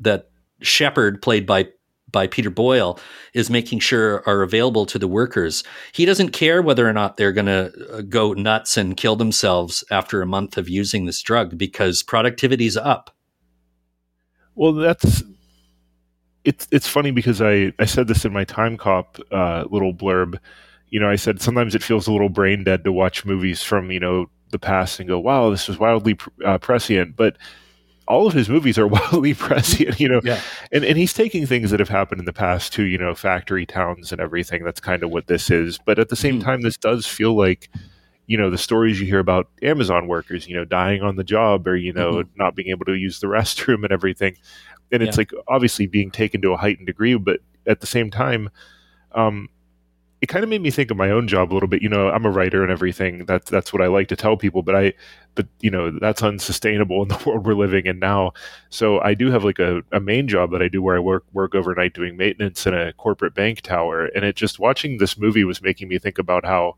that Shepard, played by by Peter Boyle is making sure are available to the workers. He doesn't care whether or not they're going to uh, go nuts and kill themselves after a month of using this drug because productivity's up. Well, that's it's it's funny because I I said this in my Timecop uh, little blurb. You know, I said sometimes it feels a little brain dead to watch movies from you know the past and go, "Wow, this was wildly uh, prescient," but all of his movies are wildly prescient, you know. Yeah. And and he's taking things that have happened in the past too, you know, factory towns and everything. That's kind of what this is. But at the same Mhm. time, this does feel like, you know, the stories you hear about Amazon workers, you know, dying on the job or you know not being able to use the restroom and everything. And it's Yeah. like obviously being taken to a heightened degree, but at the same time, um, it kind of made me think of my own job a little bit. You know, I'm a writer and everything. That's that's what I like to tell people. But I, but you know, that's unsustainable in the world we're living in now. So I do have like a, a main job that I do where I work work overnight doing maintenance in a corporate bank tower. And it just watching this movie was making me think about how,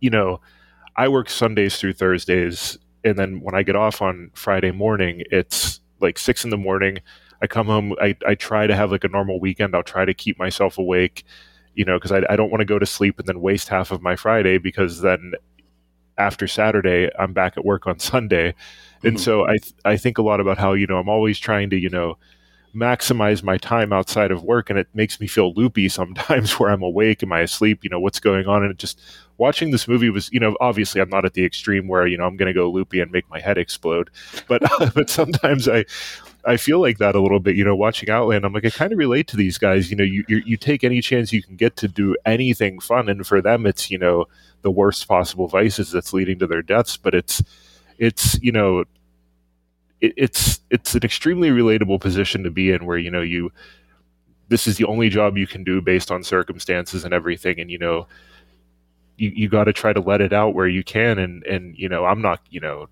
you know, I work Sundays through Thursdays, and then when I get off on Friday morning, it's like six in the morning. I come home. I, I try to have like a normal weekend. I'll try to keep myself awake, you know, because I, I don't want to go to sleep and then waste half of my Friday because then after Saturday I'm back at work on Sunday, and Mhm. so I th- I think a lot about how you know I'm always trying to you know maximize my time outside of work and it makes me feel loopy sometimes where I'm awake am I asleep you know what's going on? And it just watching this movie was you know obviously I'm not at the extreme where you know I'm going to go loopy and make my head explode. But but sometimes I I feel like that a little bit, you know, watching Outland. I'm like, I kind of relate to these guys. You know, you, you you take any chance you can get to do anything fun, and for them, it's you know the worst possible vices that's leading to their deaths. But it's it's you know it, it's it's an extremely relatable position to be in, where you know you this is the only job you can do based on circumstances and everything, and you know you you got to try to let it out where you can, and and you know I'm not you know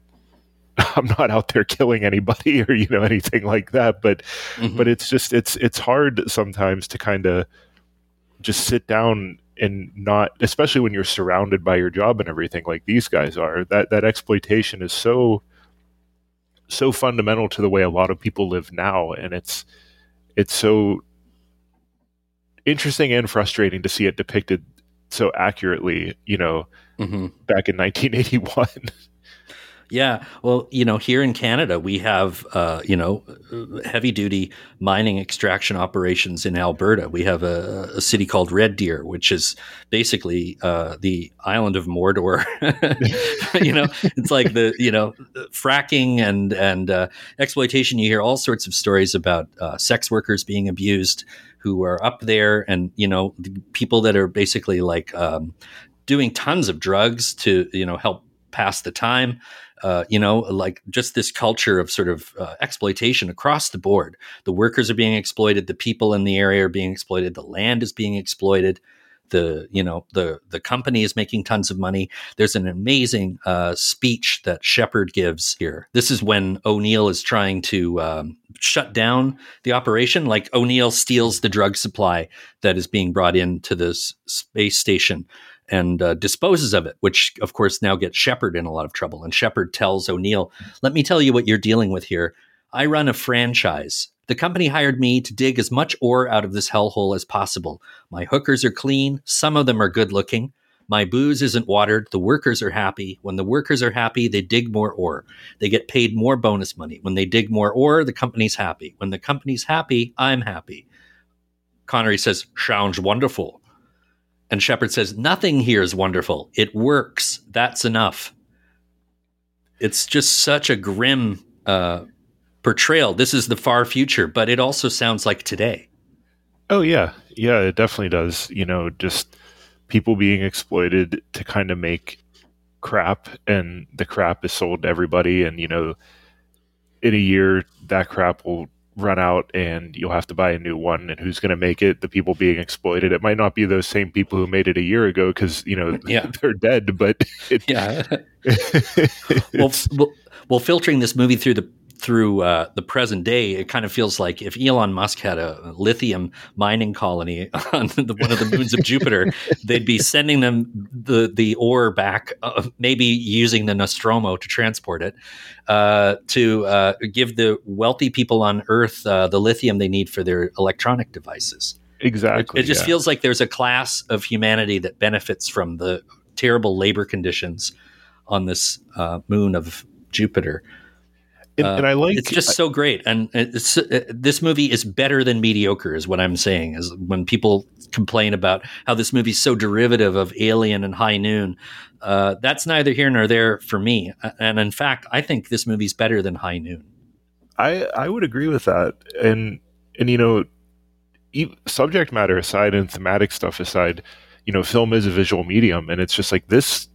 I'm not out there killing anybody or you know anything like that, but Mhm. but it's just it's it's hard sometimes to kind of just sit down and not especially when you're surrounded by your job and everything like these guys are that that exploitation is so so fundamental to the way a lot of people live now and it's it's so interesting and frustrating to see it depicted so accurately you know Mhm. back in 1981 Yeah, well, you know, here in Canada, we have, uh, you know, heavy duty mining extraction operations in Alberta. We have a, a city called Red Deer, which is basically uh, the island of Mordor. you know, it's like the, you know, fracking and and uh, exploitation. You hear all sorts of stories about uh, sex workers being abused who are up there, and you know, people that are basically like um, doing tons of drugs to, you know, help pass the time uh, you know, like just this culture of sort of uh, exploitation across the board. The workers are being exploited. The people in the area are being exploited. The land is being exploited. The you know the the company is making tons of money. There's an amazing uh, speech that Shepard gives here. This is when O'Neill is trying to um, shut down the operation. Like O'Neill steals the drug supply that is being brought into this space station and uh, disposes of it, which of course now gets Shepard in a lot of trouble. And Shepard tells O'Neill, "Let me tell you what you're dealing with here. I run a franchise. The company hired me to dig as much ore out of this hellhole as possible. My hookers are clean. Some of them are good looking. My booze isn't watered. The workers are happy. When the workers are happy, they dig more ore. They get paid more bonus money. When they dig more ore, the company's happy. When the company's happy, I'm happy." Connery says, "Sounds wonderful." And Shepard says, Nothing here is wonderful. It works. That's enough. It's just such a grim uh, portrayal. This is the far future, but it also sounds like today. Oh yeah, yeah, it definitely does. You know, just people being exploited to kind of make crap, and the crap is sold to everybody. And you know, in a year, that crap will run out, and you'll have to buy a new one. And who's going to make it? The people being exploited. It might not be those same people who made it a year ago because you know Yeah. they're dead. But it, Yeah. well, well, well, filtering this movie through the through uh, the present day, it kind of feels like if Elon Musk had a lithium mining colony on the, one of the moons of Jupiter, they'd be sending them the the ore back, uh, maybe using the Nostromo to transport it, uh, to uh, give the wealthy people on Earth uh, the lithium they need for their electronic devices. exactly. It just yeah. feels like there's a class of humanity that benefits from the terrible labor conditions on this uh, moon of Jupiter. And, uh, and I like It's just so great, and it's, uh, this movie is better than mediocre. Is what I'm saying. Is when people complain about how this movie's so derivative of Alien and High Noon. Uh, that's neither here nor there for me. And in fact, I think this movie's better than High Noon. I I would agree with that, and and you know, e- subject matter aside and thematic stuff aside, you know, film is a visual medium, and it's just like this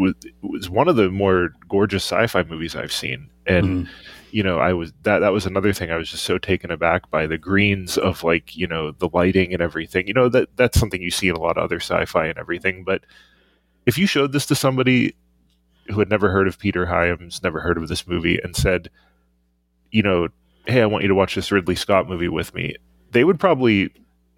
was was one of the more gorgeous sci-fi movies I've seen, and Mhm. you know, I was that that was another thing I was just so taken aback by the greens of like you know the lighting and everything. You know that that's something you see in a lot of other sci-fi and everything, but if you showed this to somebody who had never heard of Peter Hyams, never heard of this movie, and said, you know, hey, I want you to watch this Ridley Scott movie with me, they would probably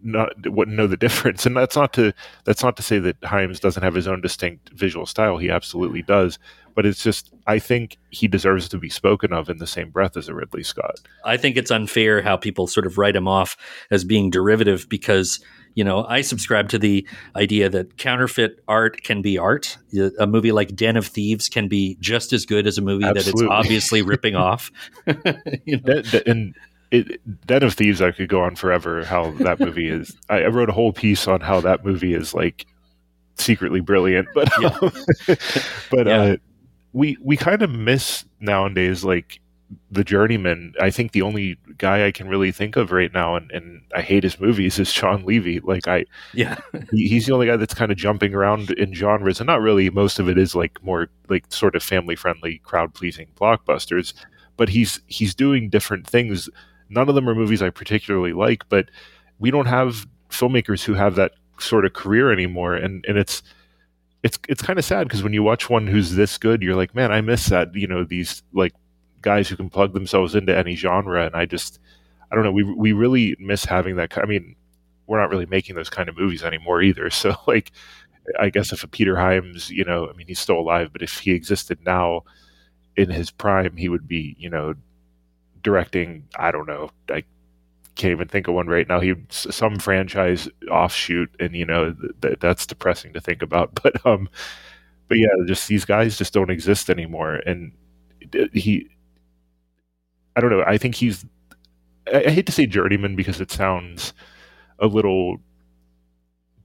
not wouldn't know the difference. And that's not to that's not to say that Hyams doesn't have his own distinct visual style. He absolutely does. But it's just I think he deserves to be spoken of in the same breath as a Ridley Scott. I think it's unfair how people sort of write him off as being derivative because you know I subscribe to the idea that counterfeit art can be art. A movie like Den of Thieves can be just as good as a movie that it's obviously ripping off. you know? That- that- and it, Den of Thieves, I could go on forever. How that movie is. I, I wrote a whole piece on how that movie is like secretly brilliant, but Yeah. but Yeah. uh, we we kind of miss nowadays like the journeyman. I think the only guy I can really think of right now, and, and I hate his movies, is Shawn Levy. Like I, Yeah, he, he's the only guy that's kind of jumping around in genres, and not really. Most of it is like more like sort of family friendly, crowd pleasing blockbusters. But he's he's doing different things. None of them are movies I particularly like, but we don't have filmmakers who have that sort of career anymore, and and it's it's it's kind of sad because when you watch one who's this good, you're like, man, I miss that. You know, these like guys who can plug themselves into any genre, and I just I don't know. We we really miss having that. I mean, we're not really making those kind of movies anymore either. So like, I guess if a Peter Hyams, you know, I mean, he's still alive, but if he existed now in his prime, he would be, you know, directing. I don't know. I can't even think of one right now. He some franchise offshoot, and you know th- th- that's depressing to think about. But um, but yeah, just these guys just don't exist anymore, and he. I don't know. I think he's. I, I hate to say journeyman because it sounds a little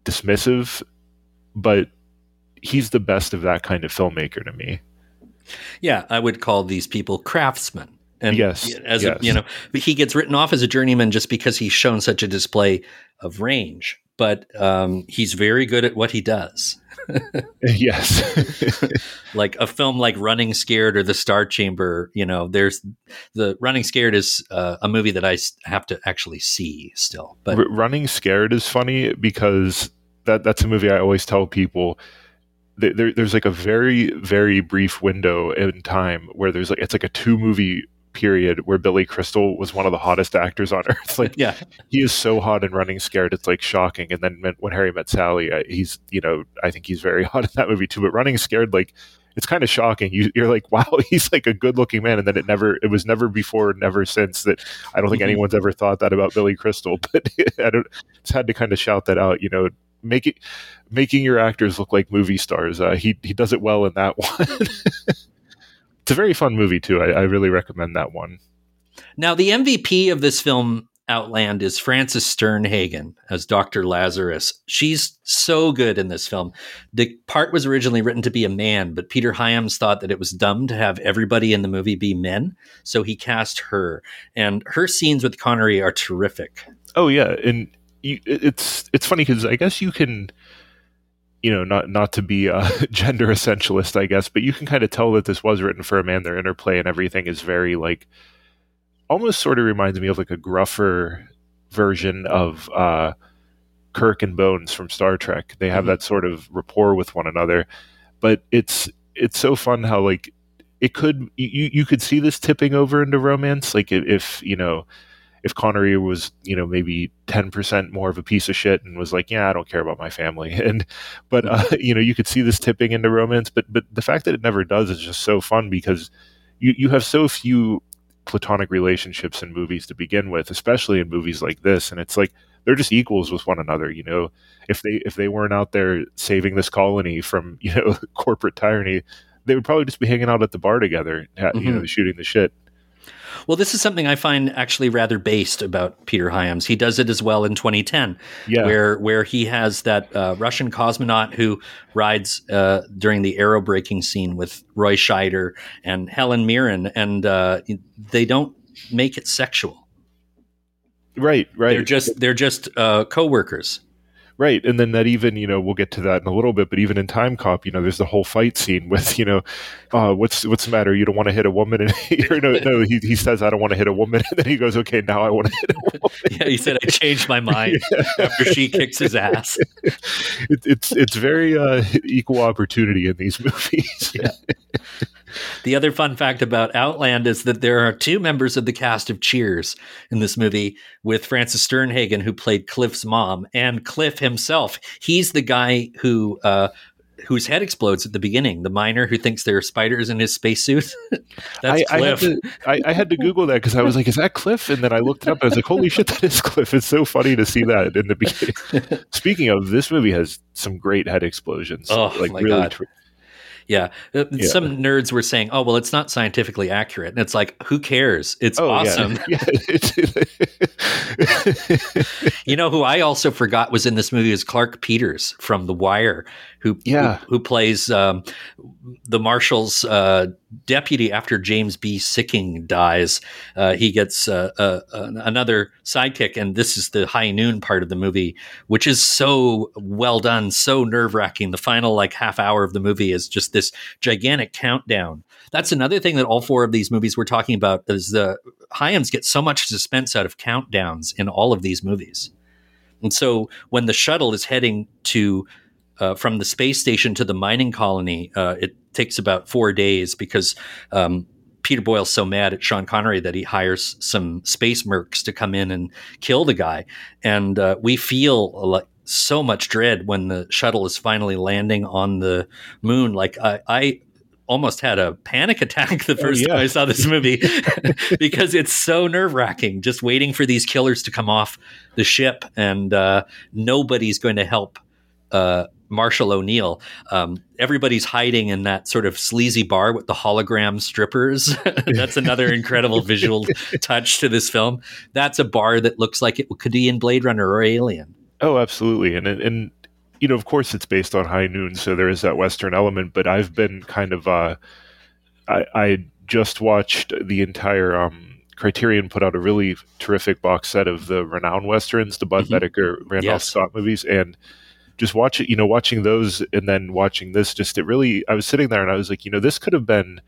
dismissive, but he's the best of that kind of filmmaker to me. yeah. I would call these people craftsmen. And Yes, as yes. A, you know, but he gets written off as a journeyman just because he's shown such a display of range. But um, he's very good at what he does. yes. like a film like Running Scared or The Star Chamber, you know, there's the Running Scared is uh, a movie that I have to actually see still. But R- Running Scared is funny because that that's a movie I always tell people. There, there's like a very very brief window in time where there's like it's like a two movie period where Billy Crystal was one of the hottest actors on earth. Like yeah, he is so hot in Running Scared, it's like shocking. And then when- Harry Met Sally, uh, he's you know I think he's very hot in that movie too. But Running Scared, like it's kind of shocking. You, you're like, wow, he's like a good looking man. And then it never, it was never before, never since that. I don't think Mhm. anyone's ever thought that about Billy Crystal. But I don't. Just had to kind of shout that out. You know, make it making your actors look like movie stars. Uh, he he does it well in that one. It's a very fun movie too. I, I really recommend that one. Now, the MVP of this film, Outland, is Frances Sternhagen as Dr. Lazarus. She's so good in this film. The part was originally written to be a man, but Peter Hyams thought that it was dumb to have everybody in the movie be men, so he cast her. And her scenes with Connery are terrific. Oh yeah, and you, it's it's funny because I guess you can, you know, not not to be a gender essentialist, I guess, but you can kind of tell that this was written for a man. Their interplay and everything is very like, almost sort of reminds me of like a gruffer version of uh, Kirk and Bones from Star Trek. They have Mhm. that sort of rapport with one another, but it's it's so fun how like it could you you could see this tipping over into romance, like if you know if Connery was, you know, maybe 10% more of a piece of shit and was like, yeah, I don't care about my family. And, but, uh, you know, you could see this tipping into romance, but, but the fact that it never does is just so fun because you, you have so few platonic relationships in movies to begin with, especially in movies like this. And it's like, they're just equals with one another, you know, if they, if they weren't out there saving this colony from, you know, corporate tyranny, they would probably just be hanging out at the bar together, you know, shooting the shit. Well, this is something I find actually rather based about Peter Hyams. He does it as well in 2010, Yeah. where where he has that uh, Russian cosmonaut who rides uh, during the aerobraking scene with Roy Scheider and Helen Mirren, and uh, they don't make it sexual. Right, right. They're just they're just uh, co-workers. Right, and then that even you know we'll get to that in a little bit, but even in Timecop, you know, there's the whole fight scene with you know, uh, what's what's the matter? You don't want to hit a woman, and or no, no, he, he says I don't want to hit a woman, and then he goes, okay, now I want to hit a woman. yeah, he said I changed my mind after she kicks his ass. It, it's it's very uh, equal opportunity in these movies. Yeah. The other fun fact about Outland is that there are two members of the cast of Cheers in this movie with Frances Sternhagen, who played Cliff's mom, and Cliff himself. He's the guy who. Uh, whose head explodes at the beginning, the miner who thinks there are spiders in his spacesuit. That's I, I, had Cliff. to, I, I had to Google that because I was like, "Is that Cliff?" And then I looked it up. and I was like, "Holy shit, that is Cliff!" It's so funny to see that in the beginning. Speaking of, this movie has some great head explosions. Oh, like my really God. tr- Yeah. Uh, Yeah. Some nerds were saying, oh, well, it's not scientifically accurate. And it's like, who cares? It's Oh, awesome. Yeah. yeah. You know who I also forgot was in this movie is Clarke Peters from The Wire, who Yeah. who, who plays um, the marshal's uh, deputy after James B. Sikking dies. Uh, he gets uh, uh, another sidekick, and this is the high noon part of the movie, which is so well done, so nerve wracking. The final like half hour of the movie is just this gigantic countdown. That's another thing that all four of these movies we're talking about is the Hyams get so much suspense out of countdowns in all of these movies. And so when the shuttle is heading to uh, from the space station to the mining colony, uh, it takes about four days because um, Peter Boyle's so mad at Sean Connery that he hires some space mercs to come in and kill the guy. And uh, we feel like so much dread when the shuttle is finally landing on the moon. Like I, I almost had a panic attack the first yeah. time I saw this movie because it's so nerve wracking just waiting for these killers to come off the ship and uh, nobody's going to help uh, Marshall O'Neill. Um, everybody's hiding in that sort of sleazy bar with the hologram strippers. That's another incredible visual touch to this film. That's a bar that looks like it could be in Blade Runner or Alien. Oh, absolutely, and and you know, of course, it's based on High Noon, so there is that Western element. But I've been kind of, uh, I, I just watched the entire um, Criterion put out a really terrific box set of the renowned westerns, the Budd Mhm. Boetticher, Randolph Yes. Scott movies, and just watch it. You know, watching those and then watching this, just it really. I was sitting there and I was like, you know, this could have been.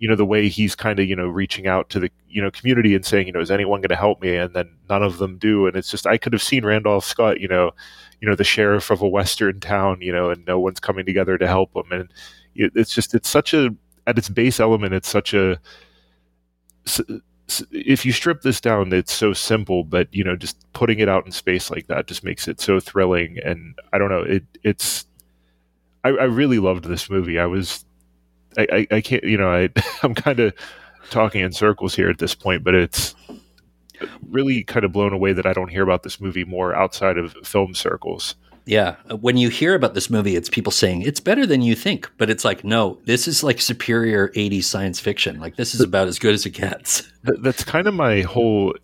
You know the way he's kind of you know reaching out to the you know community and saying you know is anyone going to help me and then none of them do and it's just I could have seen Randolph Scott you know you know the sheriff of a western town you know and no one's coming together to help him and it's just it's such a at its base element it's such a if you strip this down it's so simple but you know just putting it out in space like that just makes it so thrilling and i don't know it it's i, I really loved this movie. I was i i, I can't you know i i'm kind of talking in circles here at this point but it's really kind of blown away that i don't hear about this movie more outside of film circles Yeah. When you hear about this movie, it's people saying it's better than you think, but it's like, no, this is like superior 80s science fiction. Like, this is about as good as it gets. That's kind of my whole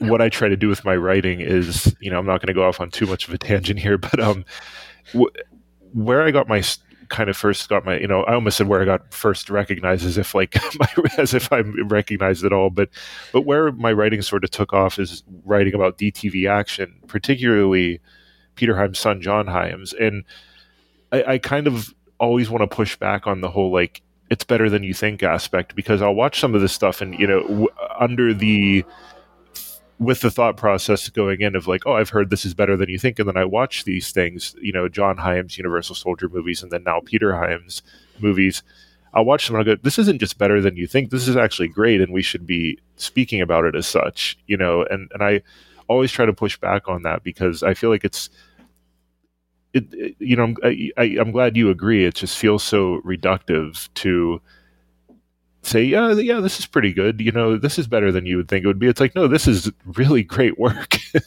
what I try to do with my writing is, you know, I'm not going to go off on too much of a tangent here, but um, w- where I got my kind of first got my, you know, I almost said where I got first recognized as if like my, as if I'm recognized at all, but but where my writing sort of took off is writing about DTV action, particularly Peter Hyams' son John Hyams, and I, I kind of always want to push back on the whole like it's better than you think aspect because I'll watch some of this stuff and you know w- under the with the thought process going in of like oh I've heard this is better than you think and then I watch these things you know John Hyams Universal Soldier movies and then now Peter Hyams movies I'll watch them and I'll go this isn't just better than you think this is actually great and we should be speaking about it as such you know and and I always try to push back on that because I feel like it's it, it- you know, I'm, I, I'm glad you agree. It just feels so reductive to say, yeah, yeah, this is pretty good. You know, this is better than you would think it would be. It's like, no, this is really great work.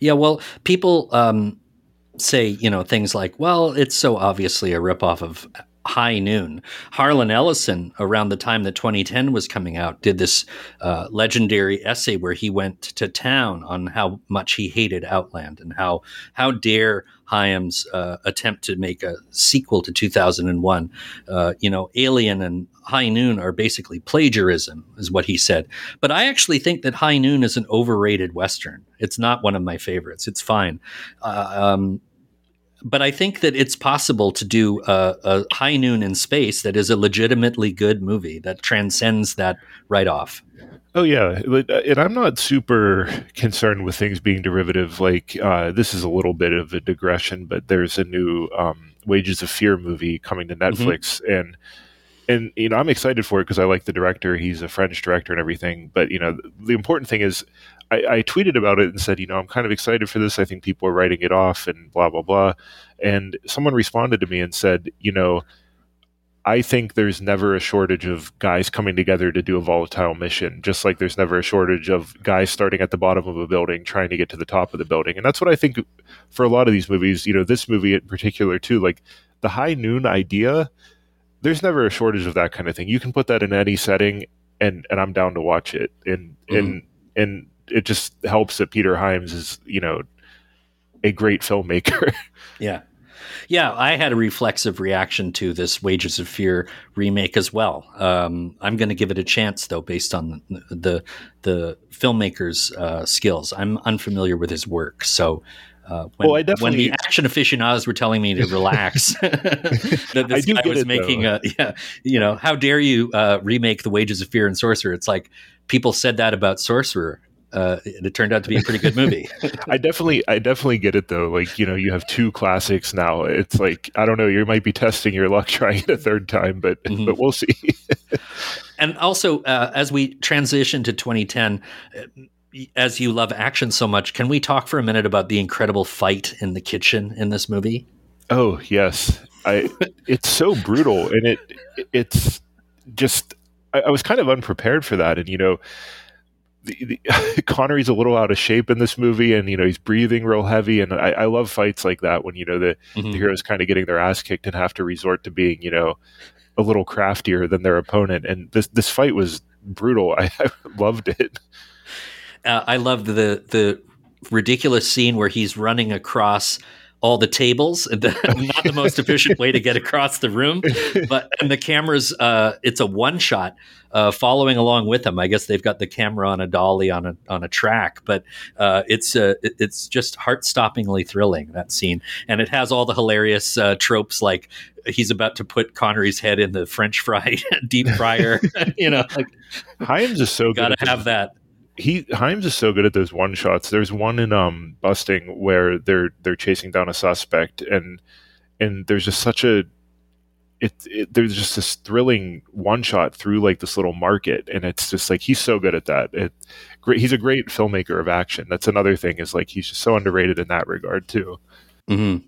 Yeah, well, people um, say, you know, things like, well, it's so obviously a ripoff of High Noon. Harlan Ellison, around the time that 2010 was coming out, did this uh, legendary essay where he went to town on how much he hated Outland and how how dare Hyams uh, attempt to make a sequel to 2001. Uh, you know, Alien and High Noon are basically plagiarism, is what he said. But I actually think that High Noon is an overrated Western. It's not one of my favorites. It's fine. Uh, um, but I think that it's possible to do a, a, High Noon in Space that is a legitimately good movie that transcends that write off. Oh yeah, and I'm not super concerned with things being derivative. Like uh, this is a little bit of a digression, but there's a new um, Wages of Fear movie coming to mm-hmm. Netflix, mm-hmm. and and you know I'm excited for it because I like the director. He's a French director and everything. But you know the important thing is I, I, tweeted about it and said, you know, I'm kind of excited for this. I think people are writing it off and blah, blah, blah. And someone responded to me and said, you know, I think there's never a shortage of guys coming together to do a volatile mission, just like there's never a shortage of guys starting at the bottom of a building trying to get to the top of the building. And that's what I think for a lot of these movies, you know, this movie in particular, too, like the high noon idea, there's never a shortage of that kind of thing. You can put that in any setting and, and I'm down to watch it. And, mm-hmm. and, and it just helps that Peter Hyams is, you know, a great filmmaker. yeah. Yeah, I had a reflexive reaction to this Wages of Fear remake as well. Um, I'm going to give it a chance, though, based on the the, the filmmaker's uh, skills. I'm unfamiliar with his work, so uh, when, well, when, the action aficionados were telling me to relax, that this guy was making though. a yeah, you know, how dare you uh, remake the Wages of Fear and Sorcerer? It's like people said that about Sorcerer uh, it turned out to be a pretty good movie. I definitely, I definitely get it though. Like you know, you have two classics now. It's like I don't know, you might be testing your luck trying it a third time, but mm-hmm. but we'll see. and also, uh, as we transition to 2010, uh, as you love action so much, can we talk for a minute about the incredible fight in the kitchen in this movie? Oh yes, I. it's so brutal, and it it's just. I, I was kind of unprepared for that, and you know the, the, Connery's a little out of shape in this movie, and you know he's breathing real heavy. And I, I love fights like that when you know the, mm-hmm. the heroes kind of getting their ass kicked and have to resort to being you know a little craftier than their opponent. And this this fight was brutal. I, I loved it. Uh, I loved the the ridiculous scene where he's running across all the tables. not the most efficient way to get across the room, but and the cameras. Uh, it's a one shot uh, following along with them. I guess they've got the camera on a dolly on a on a track, but uh, it's uh, it's just heart stoppingly thrilling that scene, and it has all the hilarious uh, tropes like he's about to put Connery's head in the French fry deep fryer. you know, like Hyams is so gotta have that he Hyams is so good at those one shots. There's one in um busting where they're they're chasing down a suspect and and there's just such a it, it, there's just this thrilling one shot through like this little market and it's just like he's so good at that it great he's a great filmmaker of action that's another thing is like he's just so underrated in that regard too mm-hmm.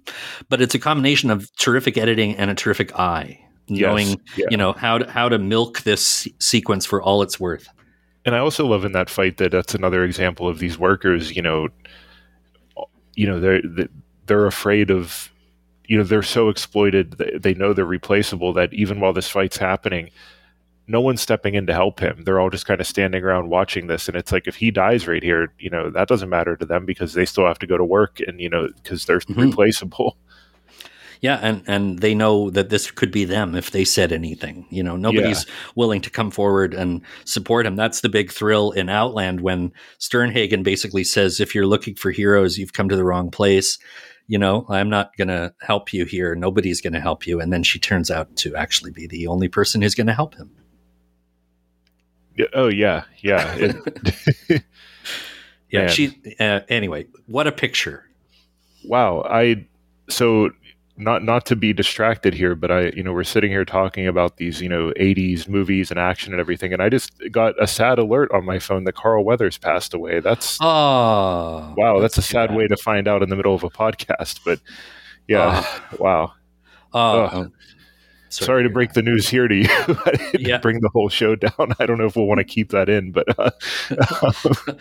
but it's a combination of terrific editing and a terrific eye knowing yes, yeah. you know how to how to milk this sequence for all it's worth and I also love in that fight that that's another example of these workers. You know, you know they're they're afraid of, you know, they're so exploited. They know they're replaceable that even while this fight's happening, no one's stepping in to help him. They're all just kind of standing around watching this, and it's like if he dies right here, you know, that doesn't matter to them because they still have to go to work, and you know, because they're mm-hmm. replaceable. Yeah, and and they know that this could be them if they said anything. You know, nobody's yeah. willing to come forward and support him. That's the big thrill in Outland when Sternhagen basically says, "If you're looking for heroes, you've come to the wrong place." You know, I'm not going to help you here. Nobody's going to help you. And then she turns out to actually be the only person who's going to help him. Yeah, oh yeah, yeah. It, yeah. She. Uh, anyway, what a picture! Wow. I so not not to be distracted here, but I you know we're sitting here talking about these you know 80s movies and action and everything, and I just got a sad alert on my phone that Carl Weathers passed away. That's oh wow, that's, that's a sad bad. way to find out in the middle of a podcast, but yeah, oh. wow. Oh, oh. Sorry, sorry to break that. the news here to you. yeah. bring the whole show down. I don't know if we'll want to keep that in, but uh,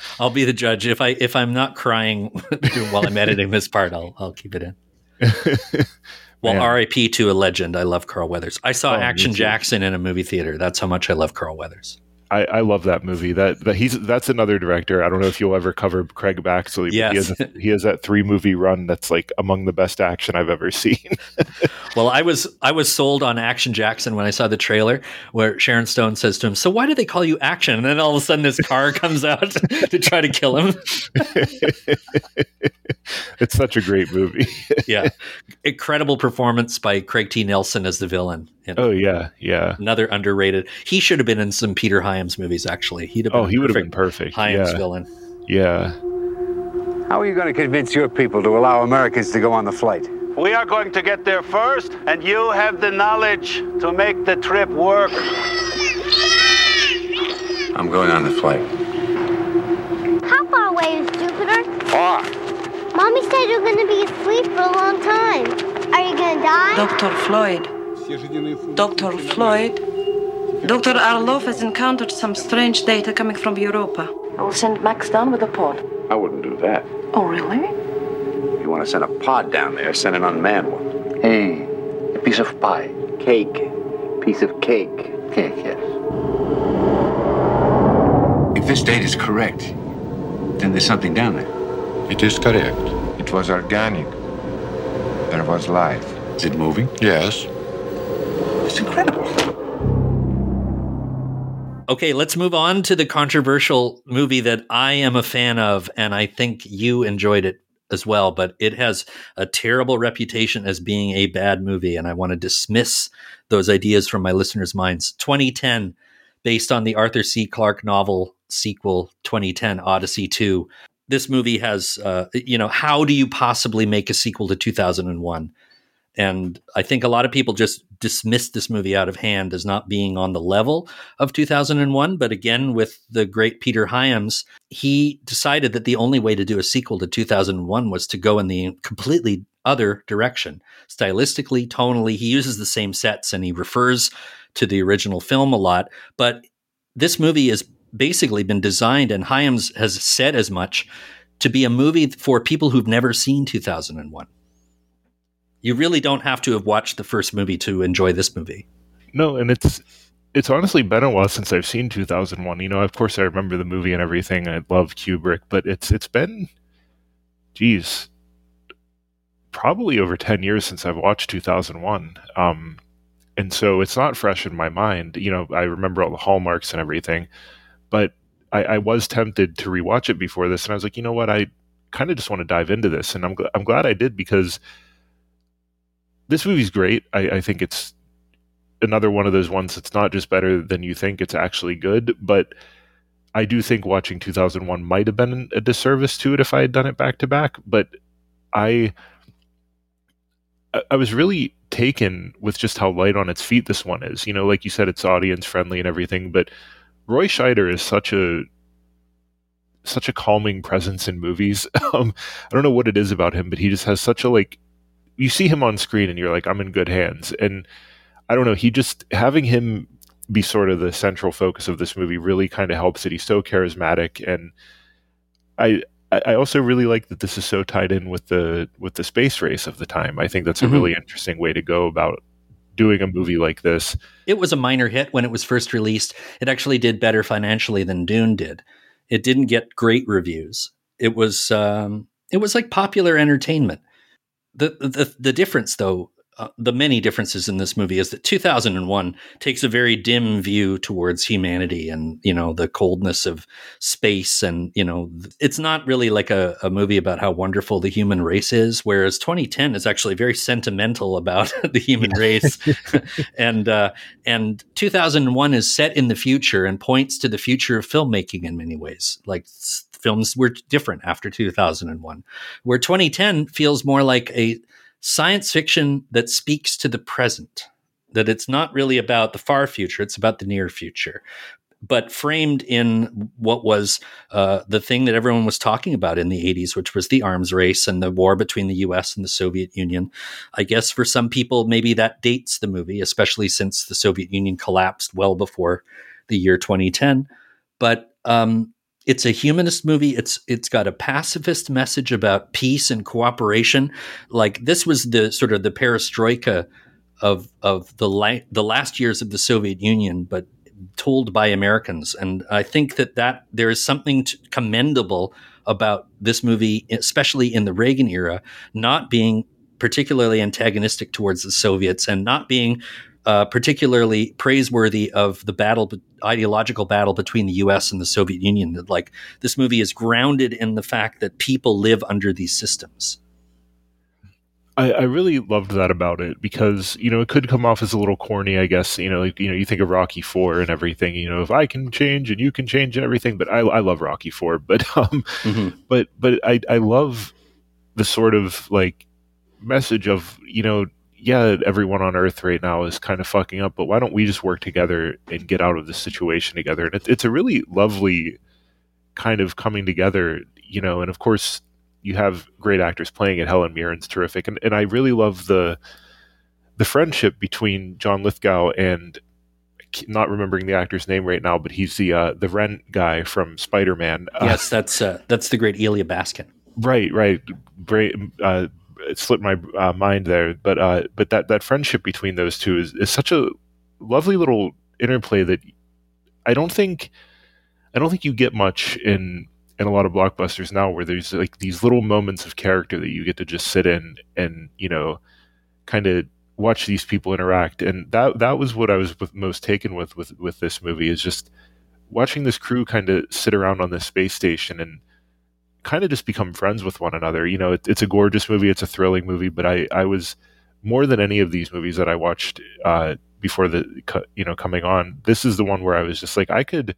I'll be the judge. If I if I'm not crying while I'm editing this part, I'll I'll keep it in. Well, Man. R.I.P. to a legend. I love Carl Weathers. I saw Oh, Action. Jackson in a movie theater. That's how much I love Carl Weathers. I, I love that movie. That, that he's that's another director. I don't know if you'll ever cover Craig Baxley. but Yes. he has a, he has that three movie run that's like among the best action I've ever seen. Well, I was I was sold on Action Jackson when I saw the trailer where Sharon Stone says to him, "So why do they call you Action?" And then all of a sudden, this car comes out to try to kill him. it's such a great movie. yeah, incredible performance by Craig T. Nelson as the villain. And oh yeah, yeah. Another underrated. He should have been in some Peter Hyams movies. Actually, he'd have. Oh, been Oh, he would have been perfect. Hyams yeah. villain. Yeah. How are you going to convince your people to allow Americans to go on the flight? We are going to get there first, and you have the knowledge to make the trip work. I'm going on the flight. How far away is Jupiter? Far. Mommy said you're going to be asleep for a long time. Are you going to die? Dr. Floyd. Dr. Floyd. Dr. Orlov has encountered some strange data coming from Europa. I will send Max down with a pod. I wouldn't do that. Oh, really? If you want to send a pod down there, send an unmanned one. Hey, a piece of pie. Cake. Piece of cake. Cake, yes. If this date is correct, then there's something down there. It is correct. It was organic. There was life. Is it moving? Yes. Incredible. Okay, let's move on to the controversial movie that I am a fan of, and I think you enjoyed it as well. But it has a terrible reputation as being a bad movie, and I want to dismiss those ideas from my listeners' minds. 2010, based on the Arthur C. Clarke novel sequel 2010 Odyssey 2. This movie has, uh, you know, how do you possibly make a sequel to 2001? And I think a lot of people just dismissed this movie out of hand as not being on the level of 2001. But again, with the great Peter Hyams, he decided that the only way to do a sequel to 2001 was to go in the completely other direction. Stylistically, tonally, he uses the same sets and he refers to the original film a lot. But this movie has basically been designed, and Hyams has said as much, to be a movie for people who've never seen 2001 you really don't have to have watched the first movie to enjoy this movie. No, and it's it's honestly been a while since I've seen 2001. You know, of course I remember the movie and everything. I love Kubrick, but it's it's been geez, probably over 10 years since I've watched 2001. Um and so it's not fresh in my mind. You know, I remember all the hallmarks and everything, but I, I was tempted to rewatch it before this, and I was like, you know what, I kind of just want to dive into this, and I'm gl- I'm glad I did because this movie's great. I, I think it's another one of those ones that's not just better than you think; it's actually good. But I do think watching 2001 might have been a disservice to it if I had done it back to back. But I, I- was really taken with just how light on its feet this one is. You know, like you said, it's audience friendly and everything, but Roy Scheider is such a such a calming presence in movies. Um, I don't know what it is about him, but he just has such a like. You see him on screen, and you're like, I'm in good hands. And I don't know, he just having him be sort of the central focus of this movie really kind of helps it. He's so charismatic, and I I also really like that this is so tied in with the with the space race of the time. I think that's a Mhm. really interesting way to go about doing a movie like this. It was a minor hit when it was first released. It actually did better financially than Dune did. It didn't get great reviews. It was um, it was like popular entertainment. The the the difference though, uh, the many differences in this movie is that 2001 takes a very dim view towards humanity and you know the coldness of space and you know it's not really like a, a movie about how wonderful the human race is whereas 2010 is actually very sentimental about the human race. And uh, and 2001 is set in the future and points to the future of filmmaking in many ways. Like films were different after 2001 where 2010 feels more like a science fiction that speaks to the present that it's not really about the far future it's about the near future but framed in what was uh, the thing that everyone was talking about in the 80s, which was the arms race and the war between the US and the Soviet Union. I guess for some people, maybe that dates the movie, especially since the Soviet Union collapsed well before the year 2010. But um, it's a humanist movie. It's it's got a pacifist message about peace and cooperation. Like this was the sort of the perestroika of of the la- the last years of the Soviet Union, but told by Americans. And I think that that there is something commendable about this movie, especially in the Reagan era, not being particularly antagonistic towards the Soviets and not being uh, particularly praiseworthy of the battle, ideological battle between the U.S. and the Soviet Union. That like this movie is grounded in the fact that people live under these systems. I, I, really loved that about it because you know it could come off as a little corny, I guess. You know, like, you know, you think of Rocky Four and everything. You know, if I can change and you can change and everything, but I, I love Rocky Four. But um, mm-hmm. but but I I love the sort of like message of you know yeah, everyone on Earth right now is kind of fucking up, but why don't we just work together and get out of this situation together? And it, it's a really lovely kind of coming together, you know. And of course, you have great actors playing it. Helen Mirren's terrific, and and I really love the the friendship between John Lithgow and not remembering the actor's name right now, but he's the uh, the rent guy from Spider Man. Uh, yes, that's uh, that's the great Elya Baskin. Right, right. Great. It slipped my uh, mind there, but uh, but that that friendship between those two is, is such a lovely little interplay that I don't think I don't think you get much in in a lot of blockbusters now where there's like these little moments of character that you get to just sit in and you know kind of watch these people interact. And that that was what I was most taken with with with this movie is just watching this crew kind of sit around on this space station and kind of just become friends with one another. You know, it, it's a gorgeous movie, it's a thrilling movie, but I I was more than any of these movies that I watched uh, before the you know coming on. This is the one where I was just like I could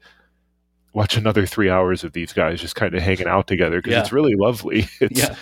watch another three hours of these guys just kind of hanging out together because yeah. it's really lovely. It's, yeah.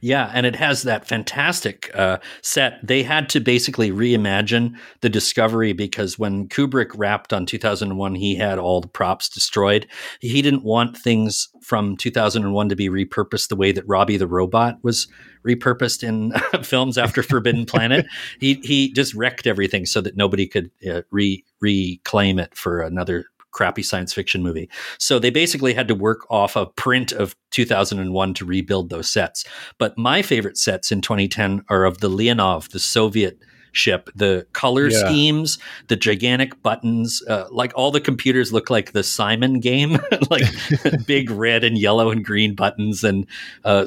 Yeah, and it has that fantastic uh, set. They had to basically reimagine the Discovery because when Kubrick wrapped on 2001, he had all the props destroyed. He didn't want things from 2001 to be repurposed the way that Robbie the Robot was repurposed in films after Forbidden Planet. He he just wrecked everything so that nobody could uh, re reclaim it for another crappy science fiction movie. So they basically had to work off a print of 2001 to rebuild those sets. But my favorite sets in 2010 are of the Leonov, the Soviet ship. The color yeah. schemes, the gigantic buttons, uh, like all the computers look like the Simon game, like big red and yellow and green buttons, and uh,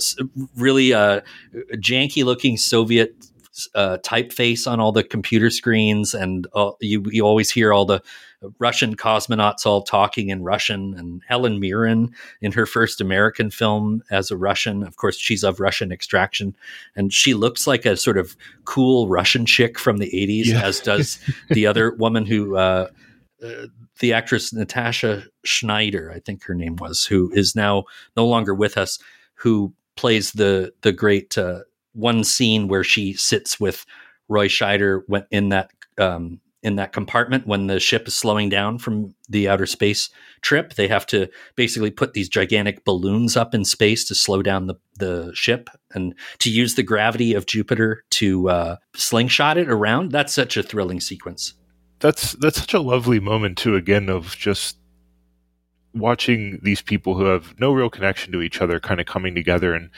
really uh, janky looking Soviet uh, typeface on all the computer screens, and uh, you you always hear all the Russian cosmonauts all talking in Russian, and Helen Mirren in her first American film as a Russian. Of course, she's of Russian extraction, and she looks like a sort of cool Russian chick from the '80s, yeah. as does the other woman who. Uh, uh, the actress Natasha Shneider, I think her name was, who is now no longer with us, who plays the the great uh, one scene where she sits with Roy Scheider in that um, in that compartment when the ship is slowing down from the outer space trip. They have to basically put these gigantic balloons up in space to slow down the, the ship and to use the gravity of Jupiter to uh, slingshot it around. That's such a thrilling sequence. That's that's such a lovely moment too. Again, of just watching these people who have no real connection to each other kind of coming together and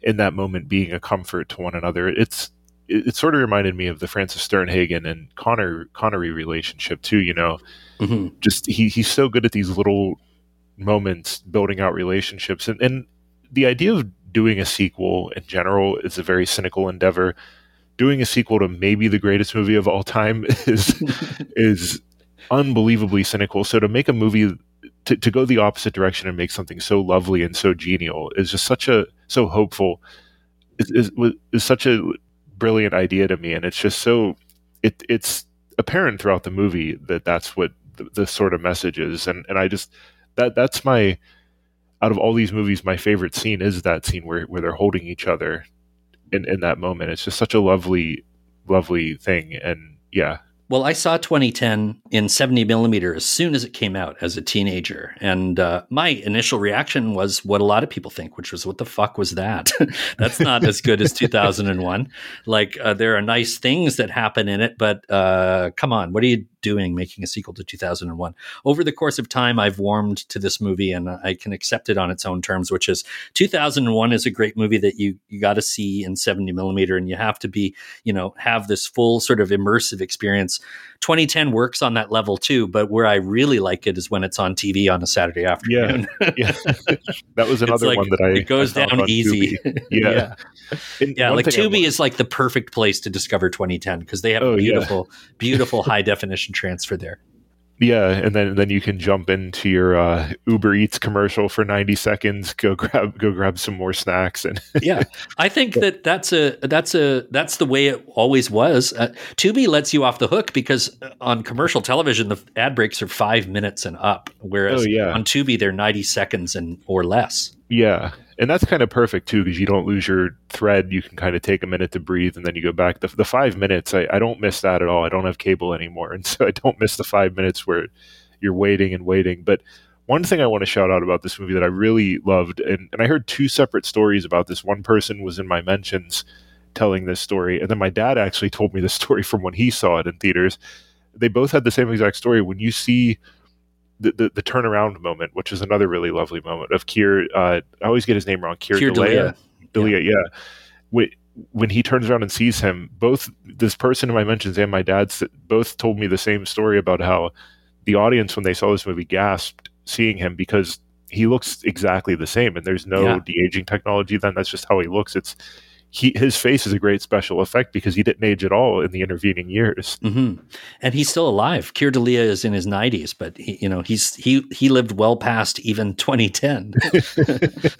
in that moment being a comfort to one another. It's it, it, sort of reminded me of the Frances Sternhagen and Connor Connery relationship too. You know, mm-hmm. just he he's so good at these little moments building out relationships, and and the idea of doing a sequel in general is a very cynical endeavor. Doing a sequel to maybe the greatest movie of all time is is unbelievably cynical. So to make a movie to, to go the opposite direction and make something so lovely and so genial is just such a so hopeful is, is, is such a brilliant idea to me, and it's just so it it's apparent throughout the movie that that's what the, the sort of message is, and and I just that that's my out of all these movies, my favorite scene is that scene where where they're holding each other in in that moment. It's just such a lovely lovely thing, and yeah, well, I saw 2010 in 70 millimeter as soon as it came out as a teenager. And uh, my initial reaction was what a lot of people think, which was, what the fuck was that? That's not as good as 2001. Like, uh, there are nice things that happen in it, but uh, come on, what are you doing making a sequel to 2001. Over the course of time, I've warmed to this movie and I can accept it on its own terms, which is 2001 is a great movie that you you got to see in 70 millimeter, and you have to be you know have this full sort of immersive experience. 2010 works on that level too, but where I really like it is when it's on TV on a Saturday afternoon. Yeah, yeah. that was another like, one that I it goes I down easy. Tubi. Yeah, yeah, yeah like Tubi is like the perfect place to discover 2010 because they have Oh, a yeah. beautiful, beautiful high definition transfer there. Yeah, and then then you can jump into your uh, Uber Eats commercial for ninety seconds. Go grab go grab some more snacks and yeah, I think that that's a that's a that's the way it always was. Uh, Tubi lets you off the hook because uh, on commercial television the ad breaks are five minutes and up, whereas Oh, yeah. on Tubi they're ninety seconds and or less. yeah, and that's kind of perfect too because you don't lose your thread. You can kind of take a minute to breathe and then you go back. The, the five minutes, I, I don't miss that at all. I don't have cable anymore, and so I don't miss the five minutes where you're waiting and waiting. But one thing I want to shout out about this movie that I really loved, and, and I heard two separate stories about this. One person was in my mentions telling this story, and then my dad actually told me the story from when he saw it in theaters. They both had the same exact story. When you see the, the, the turnaround moment, which is another really lovely moment of Kier, uh, I always get his name wrong, Kier, Keir Delia. Delia. Delia, yeah. When, when he turns around and sees him, both this person in I mentioned and my dad both told me the same story about how the audience, when they saw this movie, gasped seeing him because he looks exactly the same, and there's no Yeah. de aging technology. Then that's just how he looks. It's he his face is a great special effect because he didn't age at all in the intervening years. hmm And he's still alive. Keir Dullea is in his nineties, but he, you know he's he he lived well past even 2010.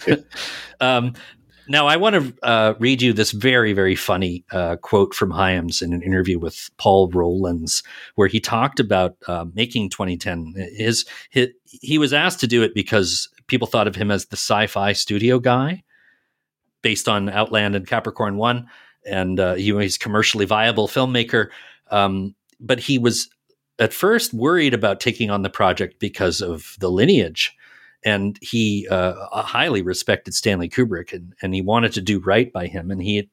um, now I want to uh, read you this very very funny uh, quote from Hyams in an interview with Paul Rollins, where he talked about uh, making 2010. His, his he was asked to do it because people thought of him as the sci-fi studio guy based on Outland and Capricorn One, and uh, he was commercially viable filmmaker. Um, but he was at first worried about taking on the project because of the lineage, and he uh, highly respected Stanley Kubrick, and, and he wanted to do right by him, and he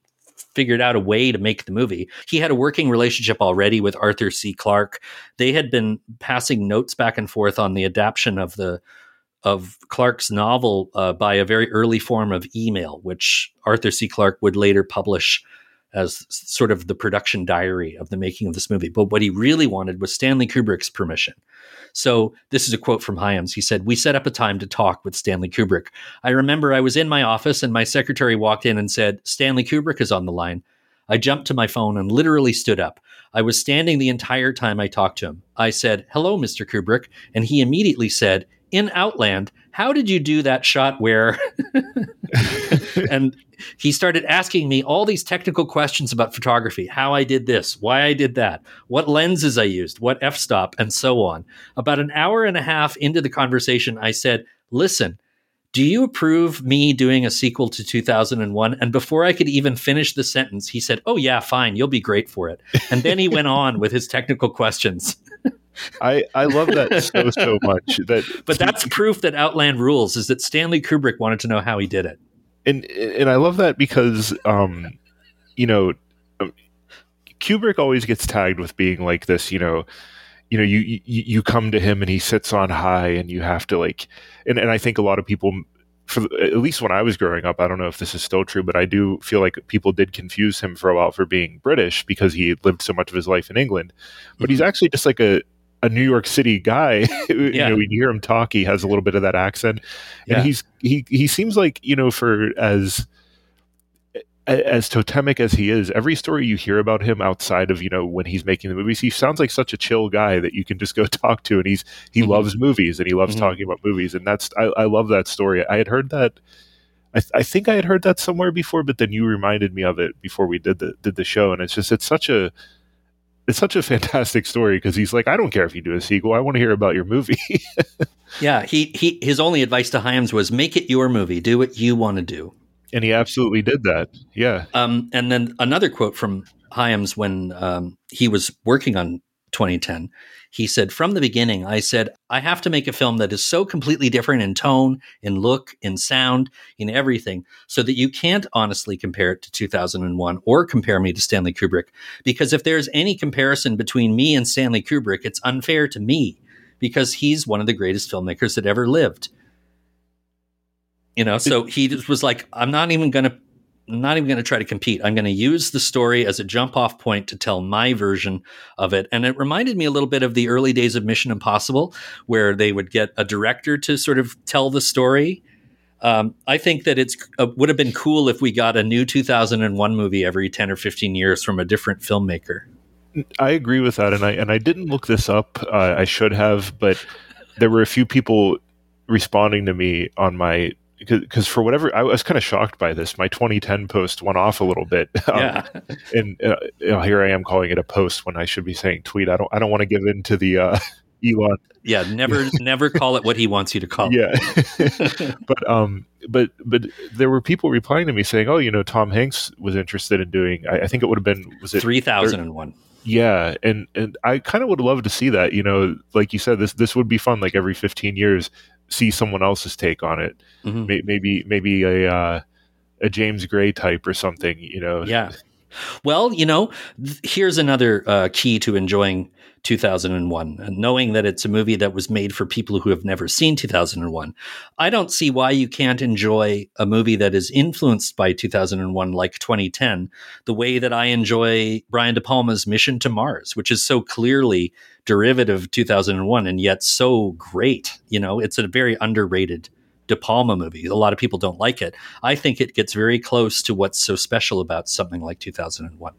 figured out a way to make the movie. He had a working relationship already with Arthur C. Clarke. They had been passing notes back and forth on the adaptation of the of Clarke's novel uh, by a very early form of email, which Arthur C. Clarke would later publish as sort of the production diary of the making of this movie. But what he really wanted was Stanley Kubrick's permission. So this is a quote from Hyams. He said, We set up a time to talk with Stanley Kubrick. I remember I was in my office and my secretary walked in and said, Stanley Kubrick is on the line. I jumped to my phone and literally stood up. I was standing the entire time I talked to him. I said, Hello, Mr. Kubrick. And he immediately said, In Outland, how did you do that shot where? and he started asking me all these technical questions about photography how I did this, why I did that, what lenses I used, what f stop, and so on. About an hour and a half into the conversation, I said, Listen, do you approve me doing a sequel to 2001? And before I could even finish the sentence, he said, Oh, yeah, fine, you'll be great for it. And then he went on with his technical questions. I I love that so so much that But that's proof that Outland rules is that Stanley Kubrick wanted to know how he did it. and and I love that because um you know um, Kubrick always gets tagged with being like this you know you know you you, you come to him and he sits on high and you have to like and, and I think a lot of people for at least when I was growing up I don't know if this is still true but I do feel like people did confuse him for a while for being British because he lived so much of his life in England but he's actually just like a a New York City guy. you Yeah. know, when you hear him talk, he has a little bit of that accent, and Yeah. he's he he seems like you know for as as totemic as he is, every story you hear about him outside of you know when he's making the movies, he sounds like such a chill guy that you can just go talk to, and he's he loves movies and he loves Mhm. talking about movies, and that's I, I love that story. I had heard that. I, th- I think I had heard that somewhere before, but then you reminded me of it before we did the did the show, and it's just it's such a it's such a fantastic story because he's like, I don't care if you do a sequel, I want to hear about your movie. Yeah, he, he his only advice to Hyams was make it your movie, do what you want to do. and he absolutely did that. Yeah, Um, and then another quote from Hyams when um, he was working on 2010. He said, From the beginning, I said, I have to make a film that is so completely different in tone, in look, in sound, in everything, so that you can't honestly compare it to 2001 or compare me to Stanley Kubrick. Because if there's any comparison between me and Stanley Kubrick, it's unfair to me because he's one of the greatest filmmakers that ever lived. You know, so he just was like, I'm not even going to not even going to try to compete. I'm going to use the story as a jump off point to tell my version of it. And it reminded me a little bit of the early days of Mission Impossible, where they would get a director to sort of tell the story. Um, I think that it's uh, would have been cool if we got a new 2001 movie every 10 or 15 years from a different filmmaker. I agree with that, and I and I didn't look this up. Uh, I should have, but there were a few people responding to me on my because for whatever I was kind of shocked by this. My 2010 post went off a little bit. Um, yeah, and uh, you know, here I am calling it a post when I should be saying tweet. I don't. I don't want to give in to the uh, Elon. Yeah, never, never call it what he wants you to call. Yeah, but um, but but there were people replying to me saying, "Oh, you know, Tom Hanks was interested in doing. I, I think it would have been was it three thousand and one." Yeah, and and I kind of would love to see that. You know, like you said, this this would be fun. Like every 15 years, see someone else's take on it. Mm-hmm. Maybe maybe a uh, a James Gray type or something. You know. Yeah. Well, you know, th- here's another uh, key to enjoying 2001, and knowing that it's a movie that was made for people who have never seen 2001. I don't see why you can't enjoy a movie that is influenced by 2001, like 2010, the way that I enjoy Brian De Palma's Mission to Mars, which is so clearly derivative of 2001 and yet so great. You know, it's a very underrated De Palma movie. A lot of people don't like it. I think it gets very close to what's so special about something like 2001.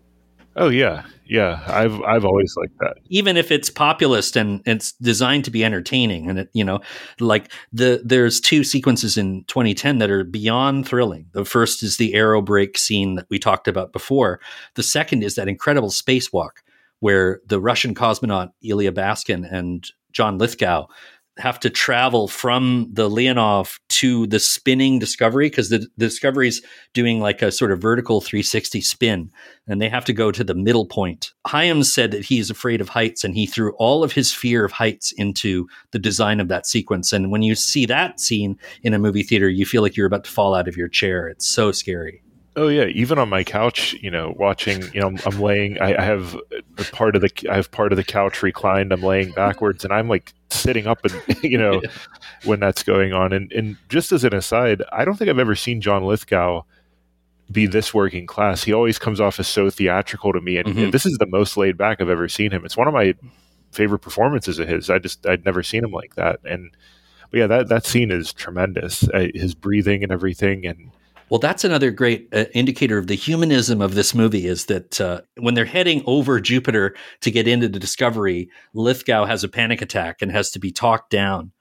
Oh yeah, yeah. I've I've always liked that. Even if it's populist and it's designed to be entertaining, and it you know, like the there's two sequences in 2010 that are beyond thrilling. The first is the aerobrake scene that we talked about before. The second is that incredible spacewalk where the Russian cosmonaut Ilya Baskin and John Lithgow have to travel from the Leonov to the spinning Discovery because the, the Discovery's doing like a sort of vertical 360 spin and they have to go to the middle point. Hyams said that he's afraid of heights and he threw all of his fear of heights into the design of that sequence. And when you see that scene in a movie theater, you feel like you're about to fall out of your chair. It's so scary. Oh yeah, even on my couch, you know, watching, you know, I'm, I'm laying. I, I, have a part of the, I have part of the couch reclined. I'm laying backwards, and I'm like sitting up, and you know, yeah. when that's going on. And and just as an aside, I don't think I've ever seen John Lithgow be this working class. He always comes off as so theatrical to me, and, mm-hmm. and this is the most laid back I've ever seen him. It's one of my favorite performances of his. I just I'd never seen him like that, and but yeah, that that scene is tremendous. His breathing and everything, and well, that's another great uh, indicator of the humanism of this movie is that uh, when they're heading over Jupiter to get into the Discovery, Lithgow has a panic attack and has to be talked down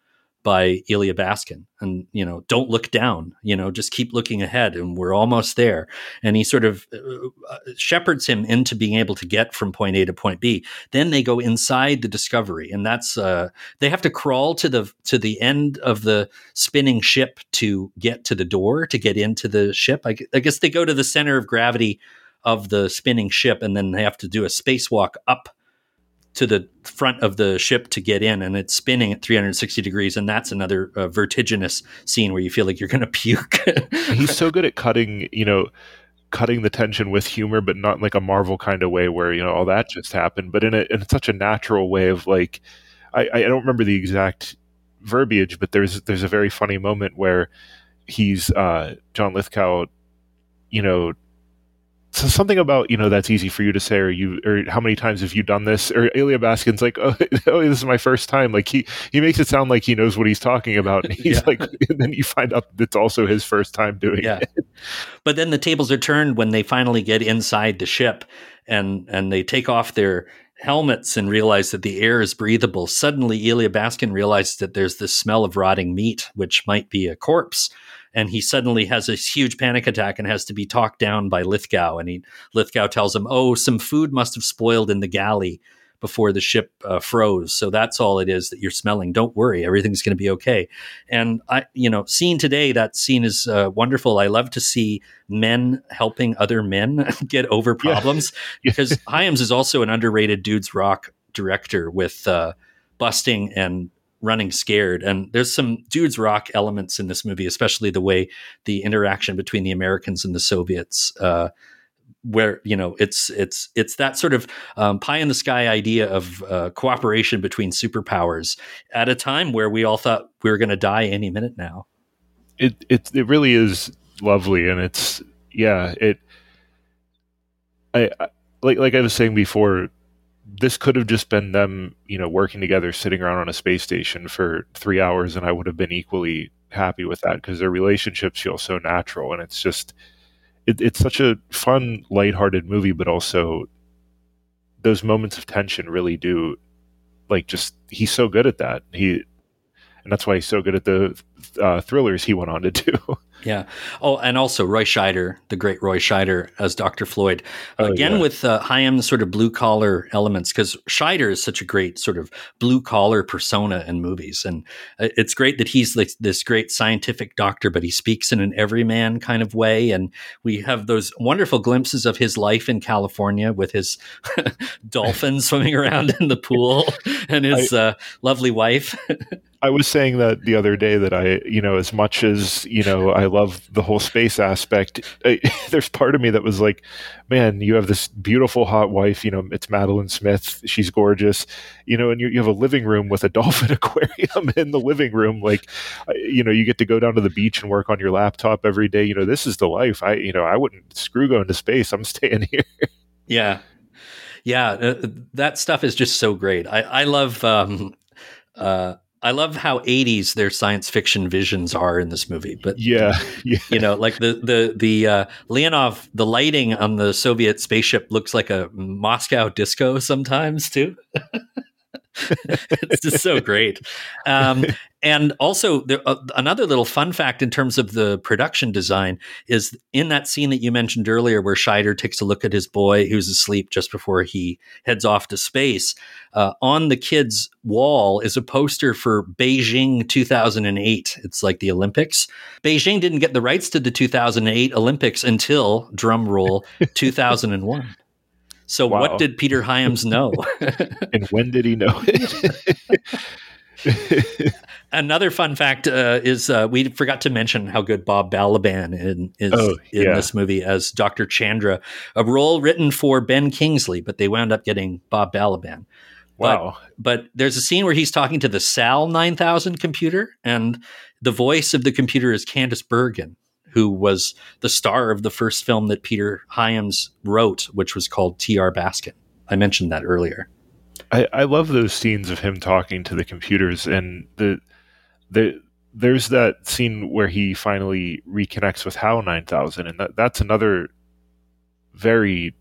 by Ilya Baskin. And, you know, don't look down, you know, just keep looking ahead and we're almost there. And he sort of uh, uh, shepherds him into being able to get from point A to point B. Then they go inside the discovery and that's, uh, they have to crawl to the, to the end of the spinning ship to get to the door, to get into the ship. I, I guess they go to the center of gravity of the spinning ship and then they have to do a spacewalk up to the front of the ship to get in and it's spinning at 360 degrees and that's another uh, vertiginous scene where you feel like you're going to puke he's so good at cutting you know cutting the tension with humor but not like a marvel kind of way where you know all that just happened but in, a, in such a natural way of like I, I don't remember the exact verbiage but there's there's a very funny moment where he's uh john lithgow you know so something about you know that's easy for you to say or you or how many times have you done this? Or Ilya Baskin's like oh, oh this is my first time. Like he he makes it sound like he knows what he's talking about. And he's yeah. like and then you find out it's also his first time doing yeah. it. But then the tables are turned when they finally get inside the ship and and they take off their helmets and realize that the air is breathable. Suddenly Ilya Baskin realizes that there's this smell of rotting meat which might be a corpse and he suddenly has a huge panic attack and has to be talked down by Lithgow. And he Lithgow tells him, "Oh, some food must have spoiled in the galley." before the ship uh, froze. So that's all it is that you're smelling. Don't worry, everything's going to be okay. And I, you know, seen today, that scene is uh, wonderful. I love to see men helping other men get over problems yeah. because Hyams is also an underrated dude's rock director with uh, busting and running scared. And there's some dudes rock elements in this movie, especially the way the interaction between the Americans and the Soviets. Uh, where you know it's it's it's that sort of um, pie in the sky idea of uh, cooperation between superpowers at a time where we all thought we were going to die any minute now. It it it really is lovely, and it's yeah it. I, I like like I was saying before, this could have just been them, you know, working together, sitting around on a space station for three hours, and I would have been equally happy with that because their relationships feel so natural, and it's just it, it's such a fun, lighthearted movie, but also those moments of tension really do like just he's so good at that. He and that's why he's so good at the uh, thrillers he went on to do. Yeah. Oh, and also Roy Scheider, the great Roy Scheider as Dr. Floyd. Oh, Again, yeah. with uh, Hyams' sort of blue collar elements, because Scheider is such a great sort of blue collar persona in movies. And uh, it's great that he's like this great scientific doctor, but he speaks in an everyman kind of way. And we have those wonderful glimpses of his life in California with his dolphins swimming around in the pool and his I, uh, lovely wife. I was saying that the other day that I, you know, as much as, you know, I love the whole space aspect, I, there's part of me that was like, man, you have this beautiful hot wife, you know, it's Madolyn Smith, she's gorgeous, you know, and you, you have a living room with a dolphin aquarium in the living room. Like, you know, you get to go down to the beach and work on your laptop every day. You know, this is the life. I, you know, I wouldn't screw going to space. I'm staying here. Yeah. Yeah. Uh, that stuff is just so great. I, I love, um, uh, I love how 80s their science fiction visions are in this movie. But yeah, yeah. you know, like the the the uh, Leonov, the lighting on the Soviet spaceship looks like a Moscow disco sometimes too. it's just so great. Um, and also, there, uh, another little fun fact in terms of the production design is in that scene that you mentioned earlier, where Scheider takes a look at his boy who's asleep just before he heads off to space. Uh, on the kid's wall is a poster for Beijing 2008. It's like the Olympics. Beijing didn't get the rights to the 2008 Olympics until, drum roll, 2001. So, wow. what did Peter Hyams know? and when did he know it? Another fun fact uh, is uh, we forgot to mention how good Bob Balaban in, is oh, in yeah. this movie as Dr. Chandra, a role written for Ben Kingsley, but they wound up getting Bob Balaban. Wow. But, but there's a scene where he's talking to the SAL 9000 computer, and the voice of the computer is Candice Bergen who was the star of the first film that Peter Hyams wrote, which was called T.R. Baskin. I mentioned that earlier. I, I love those scenes of him talking to the computers and the the there's that scene where he finally reconnects with HAL 9000 and that, that's another very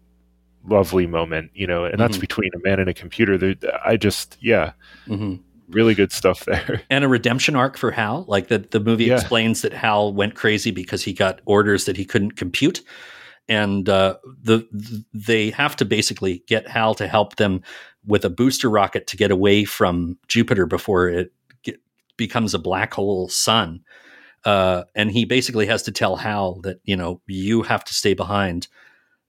lovely moment you know and mm-hmm. that's between a man and a computer i just yeah mm-hmm really good stuff there. And a redemption arc for Hal. Like the, the movie yeah. explains that Hal went crazy because he got orders that he couldn't compute. And uh, the, the they have to basically get Hal to help them with a booster rocket to get away from Jupiter before it get, becomes a black hole sun. Uh, and he basically has to tell Hal that you know you have to stay behind,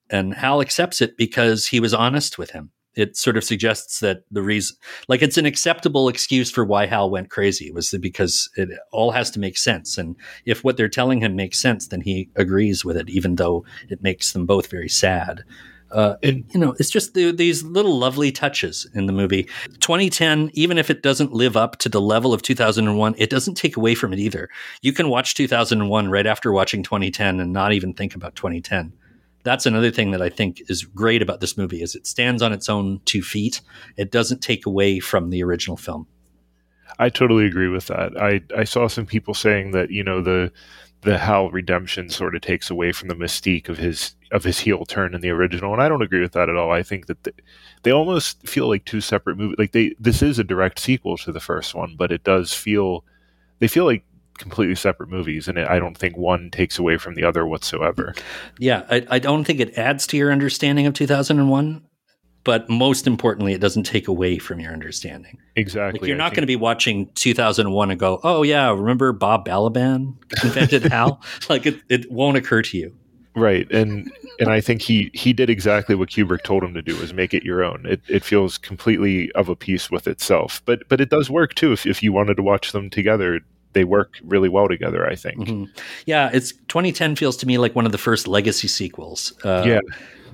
and Hal accepts it because he was honest with him it sort of suggests that the reason, like, it's an acceptable excuse for why Hal went crazy was because it all has to make sense. And if what they're telling him makes sense, then he agrees with it, even though it makes them both very sad. Uh, and you know, it's just the, these little lovely touches in the movie. 2010, even if it doesn't live up to the level of 2001, it doesn't take away from it either. You can watch 2001 right after watching 2010 and not even think about 2010 that's another thing that I think is great about this movie is it stands on its own two feet. It doesn't take away from the original film. I totally agree with that. I, I saw some people saying that, you know, the the Hal redemption sort of takes away from the mystique of his of his heel turn in the original, and I don't agree with that at all. I think that they, they almost feel like two separate movies. Like they, this is a direct sequel to the first one, but it does feel they feel like completely separate movies, and it, I don't think one takes away from the other whatsoever. Yeah, I, I don't think it adds to your understanding of 2001 but most importantly, it doesn't take away from your understanding. Exactly. Like you're not going to be watching 2001 and go, "Oh yeah, remember Bob Balaban invented HAL?" like it, it won't occur to you. Right, and and I think he he did exactly what Kubrick told him to do was make it your own. It it feels completely of a piece with itself, but but it does work too. If if you wanted to watch them together, they work really well together. I think. Mhm. Yeah, it's 2010 feels to me like one of the first legacy sequels. Uh, Yeah.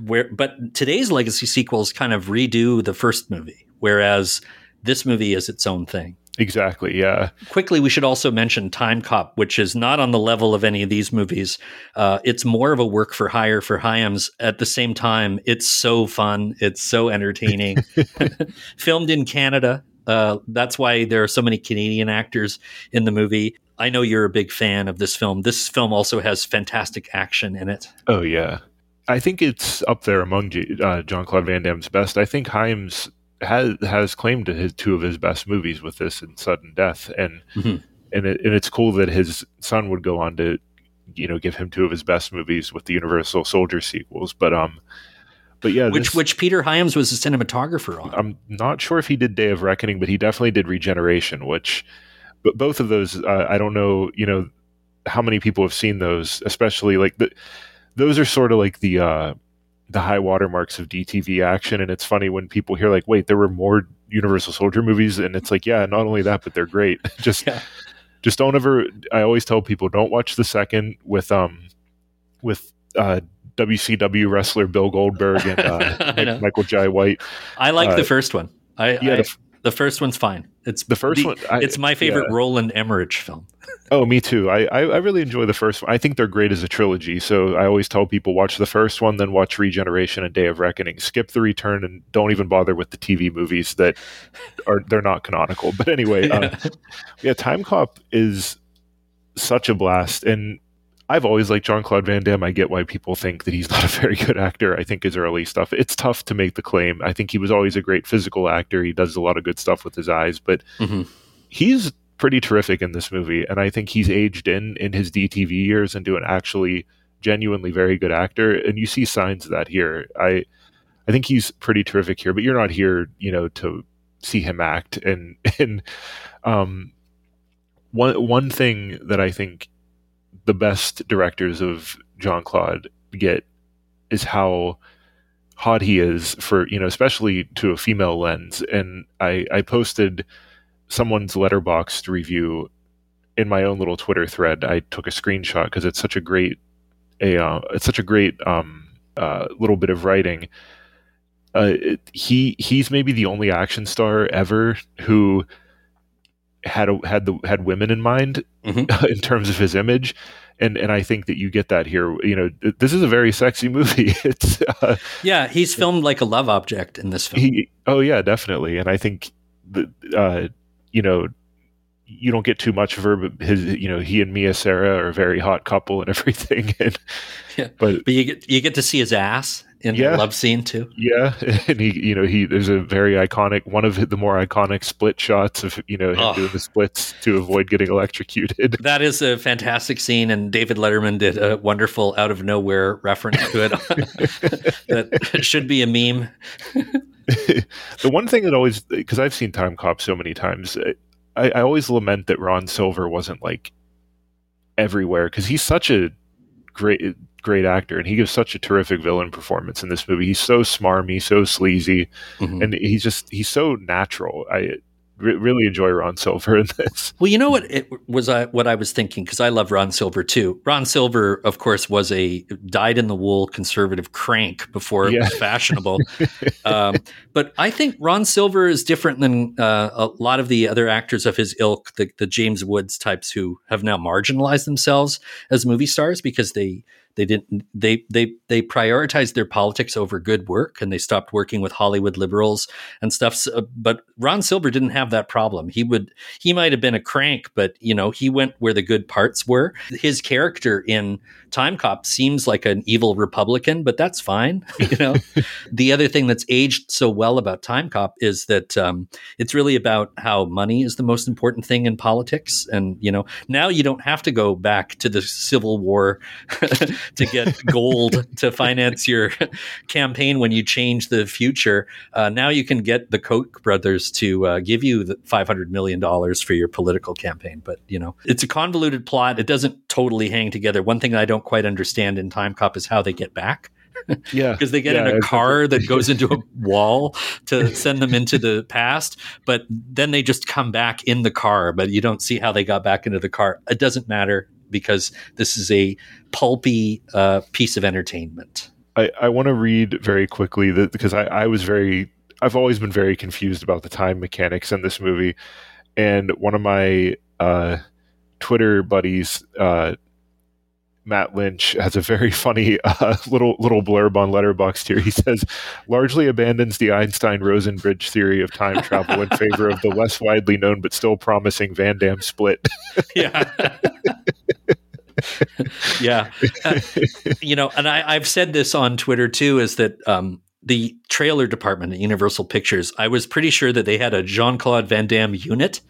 Where, but today's legacy sequels kind of redo the first movie, whereas this movie is its own thing. Exactly. Yeah. Quickly, we should also mention Timecop, which is not on the level of any of these movies. Uh, it's more of a work for hire for Hyams. At the same time, it's so fun. It's so entertaining. Filmed in Canada. Uh, that's why there are so many Canadian actors in the movie. I know you're a big fan of this film. This film also has fantastic action in it. Oh yeah, I think it's up there among J- uh, Jean Claude Van Damme's best. I think Hyams has has claimed his two of his best movies with this and Sudden Death, and Mhm. and it, and it's cool that his son would go on to, you know, give him two of his best movies with the Universal Soldier sequels. But um, but yeah, which this- which Peter Hyams was a cinematographer on. I'm not sure if he did Day of Reckoning, but he definitely did Regeneration, which, but both of those, uh, I don't know, you know, how many people have seen those, especially like the, those are sort of like the, uh, the high watermarks of DTV action. And it's funny when people hear like, wait, there were more Universal Soldier movies. And it's like, yeah, not only that, but they're great. just, yeah. just don't ever, I always tell people don't watch the second with, um, with, uh, WCW wrestler Bill Goldberg and uh, Michael Jai White. I like Uh, the first one. I, yeah, I- the the first one's fine. It's the first one. I- it's my favorite yeah. Roland Emmerich film. Oh, me too. I, I I really enjoy the first one. I think they're great as a trilogy. So I always tell people watch the first one, then watch Regeneration and Day of Reckoning. Skip the Return and don't even bother with the TV movies that are they're not canonical. But anyway, uh, yeah, Timecop is such a blast, and I've always liked Jean Claude Van Damme. I get why people think that he's not a very good actor. I think his early stuff it's tough to make the claim. I think he was always a great physical actor. He does a lot of good stuff with his eyes, but Mhm. he's pretty terrific in this movie and i think he's aged in in his dtv years into an actually genuinely very good actor and you see signs of that here i i think he's pretty terrific here but you're not here you know to see him act and and um one one thing that i think the best directors of jean claude get is how hot he is for you know especially to a female lens. And i i posted someone's Letterboxd review in my own little twitter thread. I took a screenshot because it's such a great a uh, it's such a great um uh, little bit of writing. Uh, it, he he's maybe the only action star ever who had a, had the had women in mind in terms of his image. And and I think that you get that here. You know this is a very sexy movie. It's uh, Yeah, he's filmed like a love object in this film. he oh yeah definitely. And i think the uh you know you don't get too much of her but his you know he and Mia Sara are a very hot couple and everything. And yeah. but But you get you get to see his ass in Yeah. the love scene too. yeah and he you know he there's a very iconic one of the more iconic split shots of you know him Oh. doing the splits to avoid getting electrocuted That is a fantastic scene, and David Letterman did a wonderful out of nowhere reference to it that should be a meme. the one thing that always because I've seen Timecop so many times, I, I always lament that Ron Silver wasn't like everywhere because he's such a great great actor and he gives such a terrific villain performance in this movie. He's so smarmy, so sleazy, Mhm. and he's just he's so natural. I re- really enjoy Ron Silver in this. Well, you know what it was I, what I was thinking because I love Ron Silver too. Ron Silver, of course, was a dyed in the wool conservative crank before it was fashionable. um, but I think Ron Silver is different than uh, a lot of the other actors of his ilk, the, the James Woods types who have now marginalized themselves as movie stars because they they didn't they they they prioritized their politics over good work and they stopped working with Hollywood liberals and stuff. So, but Ron Silver didn't have that problem. He would he might have been a crank, but you know he went where the good parts were. His character in Timecop seems like an evil Republican, but that's fine. You know, the other thing that's aged so well about Timecop is that um, it's really about how money is the most important thing in politics, and you know now you don't have to go back to the Civil War to get gold to finance your campaign when you change the future. Uh, now you can get the Koch brothers to uh, give you the five hundred million dollars for your political campaign. But you know, it's a convoluted plot. It doesn't totally hang together. One thing I don't quite understand in Timecop is how they get back. Yeah, because they get yeah, in a car that goes into a wall to send them into the past, but then they just come back in the car. But you don't see how they got back into the car. It doesn't matter because this is a pulpy uh, piece of entertainment. I, I want to read very quickly that because I, I was very I've always been very confused about the time mechanics in this movie, and one of my uh, Twitter buddies, uh, Matt Lynch, has a very funny uh, little little blurb on Letterboxd here. He says, "Largely abandons the Einstein-Rosen bridge theory of time travel in favor of the less widely known but still promising Van Damme split." yeah. yeah. Uh, you know, and I, have said this on Twitter too, is that um, the trailer department at Universal Pictures, I was pretty sure that they had a Jean Claude Van Damme unit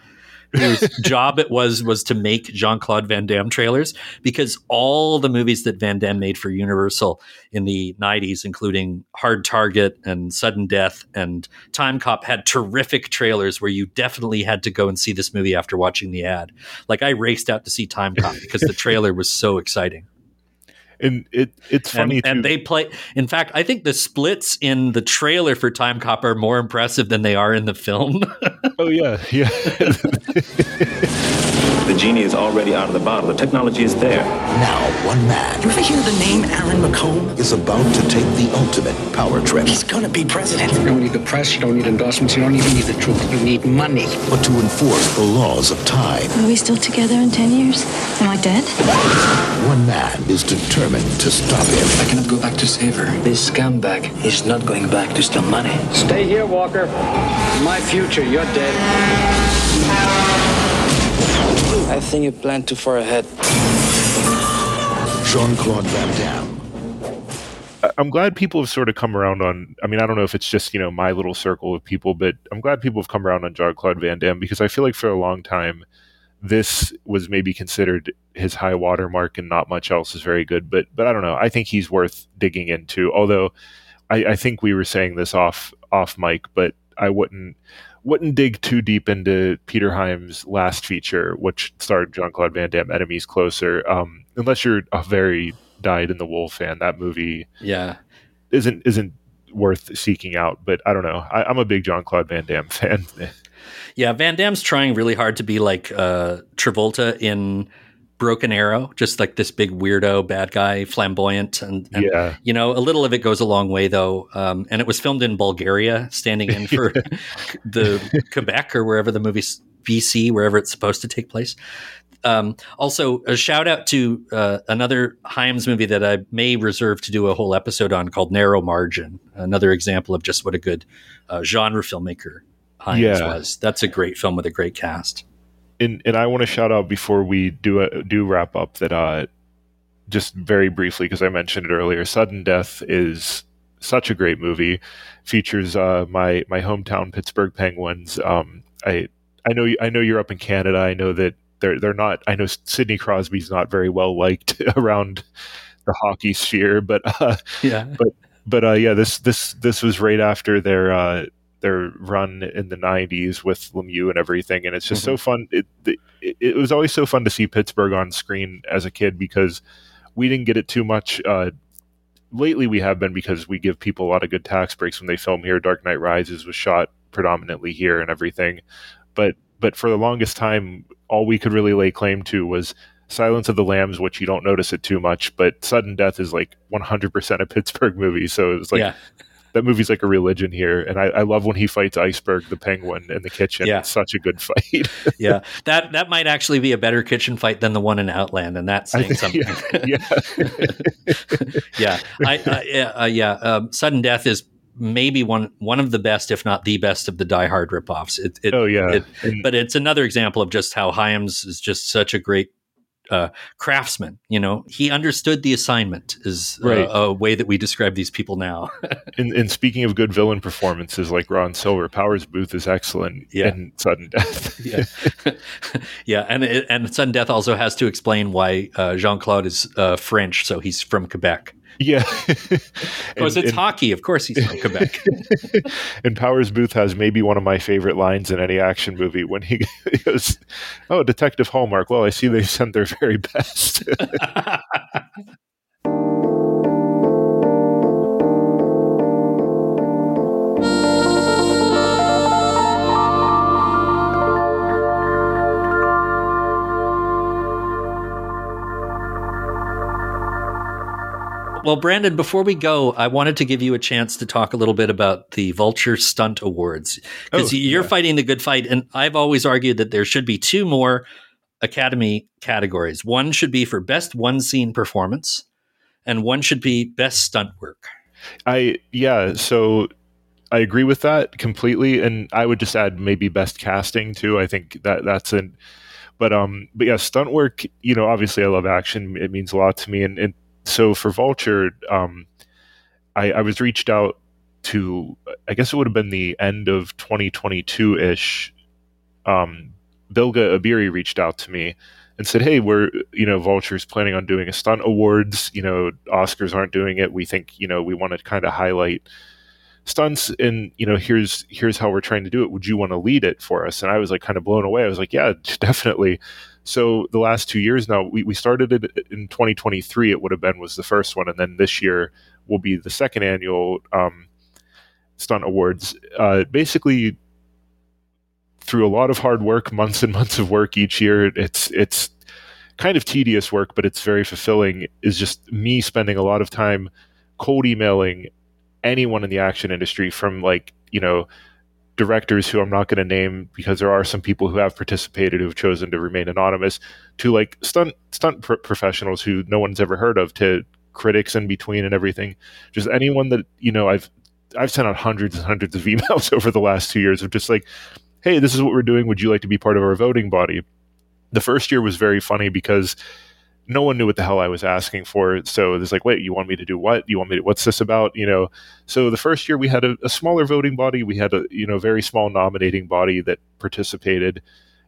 whose job it was was to make Jean Claude Van Damme trailers because all the movies that Van Damme made for Universal in the 90s, including Hard Target and Sudden Death and Timecop, had terrific trailers where you definitely had to go and see this movie after watching the ad. Like I raced out to see Timecop because the trailer was so exciting and it it's funny and, and, they play in fact i think the splits in the trailer for Timecop are more impressive than they are in the film. Oh yeah. Yeah the genie is already out of the bottle the technology is there now one man you ever hear the name aaron mccomb is about to take the ultimate power trip he's gonna be president you don't need the press you don't need endorsements you don't even need the truth you need money but to enforce the laws of time are we still together in 10 years am i dead one man is determined determined to stop him. I cannot go back to save her. This scumbag is not going back to steal money. Stay here, Walker. My future, you're dead. I think you plan too far ahead. Jean Claude Van Damme. I'm glad people have sort of come around on. I mean, I don't know if it's just you know my little circle of people, but I'm glad people have come around on Jean Claude Van Damme because I feel like for a long time this was maybe considered his high water mark and not much else is very good. But but I don't know. I think he's worth digging into. Although I, I think we were saying this off off mic, but I wouldn't wouldn't dig too deep into Peter Hyams' last feature, which starred Jean Claude Van Damme, Enemies Closer. Um, unless you're a very dyed in the wool fan, that movie yeah isn't isn't worth seeking out. But I don't know. I, am a big Jean Claude Van Damme fan. Yeah, Van Damme's trying really hard to be like uh, Travolta in Broken Arrow, just like this big weirdo bad guy, flamboyant, and, and yeah, you know, a little of it goes a long way though. Um, and it was filmed in Bulgaria, standing in for the Quebec or wherever the movie BC, wherever it's supposed to take place. Um, also, a shout out to uh, another Hyams movie that I may reserve to do a whole episode on called Narrow Margin. Another example of just what a good uh, genre filmmaker Hyams yeah. was. That's a great film with a great cast. And and I want to shout out before we do a, do wrap up that uh, just very briefly because I mentioned it earlier. Sudden Death is such a great movie. Features uh, my my hometown Pittsburgh Penguins. Um, I I know I know you're up in Canada. I know that they're they're not. I know Sidney Crosby's not very well liked around the hockey sphere, but uh, yeah, but but uh, yeah, this this this was right after their uh, their run in the 90s with Lemieux and everything. And it's just mm-hmm. so fun. It, it, it, was always so fun to see Pittsburgh on screen as a kid because we didn't get it too much. Uh, lately, we have been because we give people a lot of good tax breaks when they film here. Dark Knight Rises was shot predominantly here and everything. But, but for the longest time, all we could really lay claim to was Silence of the Lambs, which you don't notice it too much, but Sudden Death is like 100% a Pittsburgh movie. So it's like, yeah that movie's like a religion here, and I, I, love when he fights Iceburgh the Penguin in the kitchen. Yeah. It's such a good fight. yeah, that that might actually be a better kitchen fight than the one in Outland, and that's saying something. Yeah, yeah. yeah. I, I, uh, yeah. Um, Sudden Death is maybe one one of the best, if not the best, of the Die Hard ripoffs. It, it, oh yeah, it, but it's another example of just how Hyams is just such a great uh, craftsman. You know, he understood the assignment. Is uh, a way that we describe these people now. and, and speaking of good villain performances like Ron Silver, Powers Boothe is excellent Yeah. in Sudden Death. yeah, yeah, and and sudden death also has to explain why uh, Jean Claude is uh, French, so he's from Quebec. Yeah. Because it's hockey, of course he's from Quebec. and Powers Boothe has maybe one of my favorite lines in any action movie when he goes, "Oh, Detective Hallmark. Well, I see they sent their very best." Well, Brandon, before we go, I wanted to give you a chance to talk a little bit about the Vulture Stunt Awards because Oh, you're yeah. fighting the good fight, and I've always argued that there should be two more Academy categories. One should be for best one scene performance, and one should be best stunt work. I yeah, so I agree with that completely, and I would just add maybe best casting too. I think that that's an, but um, but yeah, stunt work. You know, obviously, I love action. It means a lot to me, and, and so for Vulture, um, I, I was reached out to. I guess it would have been the end of 2022 ish. Um, Bilge Ebiri reached out to me and said, "Hey, we're you know Vulture's planning on doing a stunt awards. You know, Oscars aren't doing it. We think you know we want to kind of highlight stunts, and you know here's here's how we're trying to do it. Would you want to lead it for us?" And I was like kind of blown away. I was like, "Yeah, definitely." So the last two years now, we, we started it in 2023. It would have been was the first one, and then this year will be the second annual um, stunt awards. Uh, basically, through a lot of hard work, months and months of work each year. It's it's kind of tedious work, but it's very fulfilling. Is just me spending a lot of time cold emailing anyone in the action industry, from like you know directors who I'm not going to name because there are some people who have participated who have chosen to remain anonymous, to like stunt stunt pr- professionals who no one's ever heard of, to critics in between and everything. Just anyone that you know I've I've sent out hundreds and hundreds of emails over the last two years of just like hey, this is what we're doing. Would you like to be part of our voting body? The first year was very funny because no one knew what the hell I was asking for. So it's like, wait, you want me to do what? You want me to, what's this about? You know, so the first year we had a, a smaller voting body. We had a, you know, very small nominating body that participated.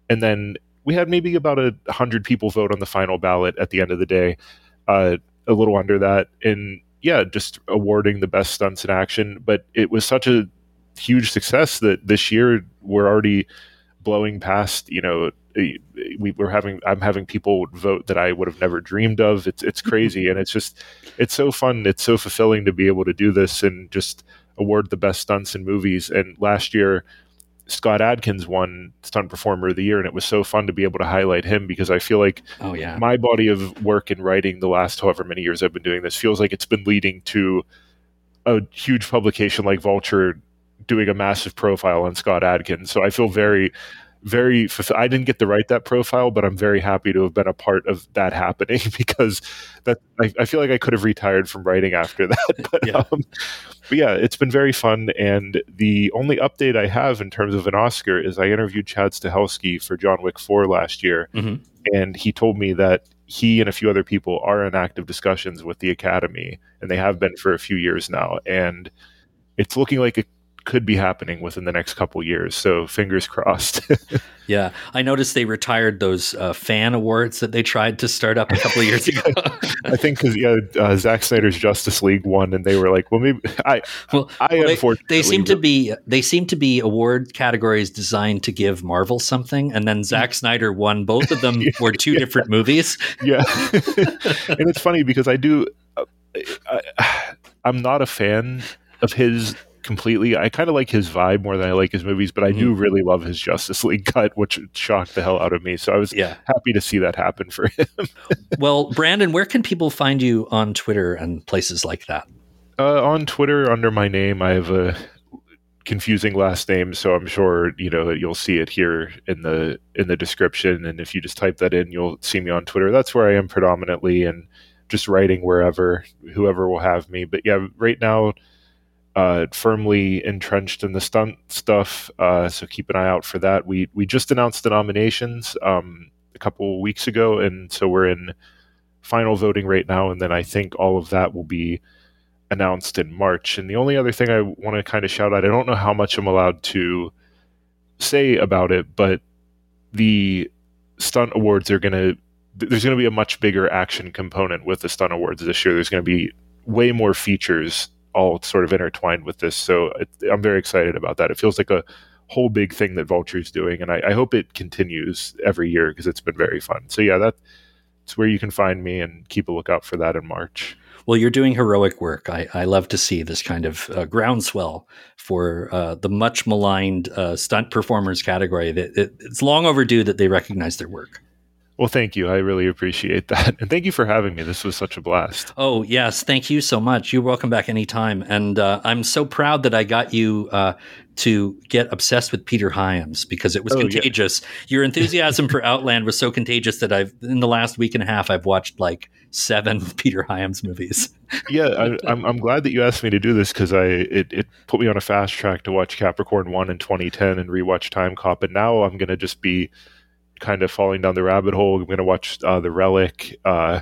And then we had maybe about a hundred people vote on the final ballot at the end of the day, uh, a little under that. And yeah, just awarding the best stunts in action. But it was such a huge success that this year we're already blowing past you know Uh, we were having i'm having people vote that i would have never dreamed of. It's it's crazy. And it's just it's so fun. It's so fulfilling to be able to do this and just award the best stunts in movies. And last year Scott Adkins won stunt performer of the year and it was so fun to be able to highlight him because I feel like oh yeah. my body of work in writing the last however many years I've been doing this feels like it's been leading to a huge publication like Vulture doing a massive profile on Scott Adkins. So I feel very, very. I didn't get to write that profile, but I'm very happy to have been a part of that happening because that I, I feel like I could have retired from writing after that. But Yeah. um, but yeah, it's been very fun. And the only update I have in terms of an Oscar is I interviewed Chad Stahelski for John Wick 4 last year. Mhm. And he told me that he and a few other people are in active discussions with the Academy, and they have been for a few years now. And it's looking like it could be happening within the next couple years. So fingers crossed. Yeah, I noticed they retired those uh, fan awards that they tried to start up a couple of years ago. I think because yeah, uh, Zack Snyder's Justice League won, and they were like, "Well, maybe I." Well, I Well, they, unfortunately they seem to be they seem to be award categories designed to give Marvel something, and then Zack Snyder won both of them were two different movies. yeah and it's funny because i do uh, I, i'm not a fan of his completely i kind of like his vibe more than i like his movies but i do Mm-hmm. really love his justice league cut which shocked the hell out of me so i was Yeah. happy to see that happen for him well, Brandon, where can people find you on Twitter and places like that? uh, on twitter under my name i have a confusing last name so i'm sure you know you'll see it here in the in the description and if you just type that in you'll see me on twitter that's where i am predominantly and just writing wherever whoever will have me but yeah right now uh firmly entrenched in the stunt stuff uh so keep an eye out for that we we just announced the nominations um a couple weeks ago, and so we're in final voting right now, and then I think all of that will be announced in March. And the only other thing I want to kind of shout out, I don't know how much I'm allowed to say about it, but the stunt awards are going to there's going to be a much bigger action component with the stunt awards this year. There's going to be way more features all sort of intertwined with this. So it, I'm very excited about that. It feels like a whole big thing that Vulture's doing, and I, I hope it continues every year because it's been very fun. So yeah, that's where you can find me, and keep a lookout for that in March. Well, you're doing heroic work. I, I love to see this kind of uh, groundswell for uh, the much maligned uh, stunt performers category. That it, it's long overdue that they recognize their work. Well, thank you. I really appreciate that. And thank you for having me. This was such a blast. Oh, yes. Thank you so much. You're welcome back anytime. And uh, I'm so proud that I got you uh, to get obsessed with Peter Hyams because it was oh, contagious. Yeah. Your enthusiasm for Outland was so contagious that I've, in the last week and a half, I've watched like seven Peter Hyams movies. yeah, I, am I'm, I'm glad that you asked me to do this because I it, it put me on a fast track to watch Capricorn one in 2010 and rewatch Timecop, and now I'm gonna just be kind of falling down the rabbit hole. I'm gonna watch uh, The Relic. Uh,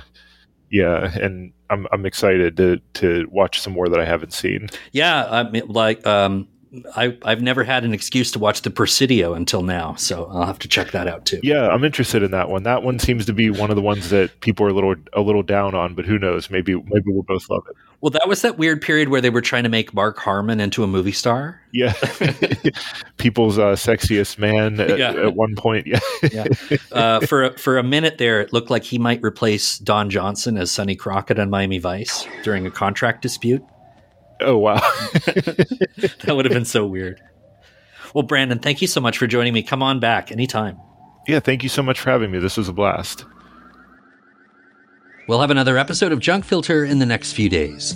yeah, and I'm I'm excited to to watch some more that I haven't seen. Yeah, I mean, like um, I, I've never had an excuse to watch the Presidio until now, so I'll have to check that out too. Yeah, I'm interested in that one. That one seems to be one of the ones that people are a little a little down on, but who knows? Maybe maybe we'll both love it. Well, that was that weird period where they were trying to make Mark Harmon into a movie star. Yeah, people's uh, sexiest man at, yeah. at one point. Yeah, yeah. Uh, for a, for a minute there, it looked like he might replace Don Johnson as Sonny Crockett on Miami Vice during a contract dispute. Oh wow, that would have been so weird. Well, Brandon, thank you so much for joining me. Come on back anytime. Yeah, thank you so much for having me. This was a blast. We'll have another episode of Junk Filter in the next few days.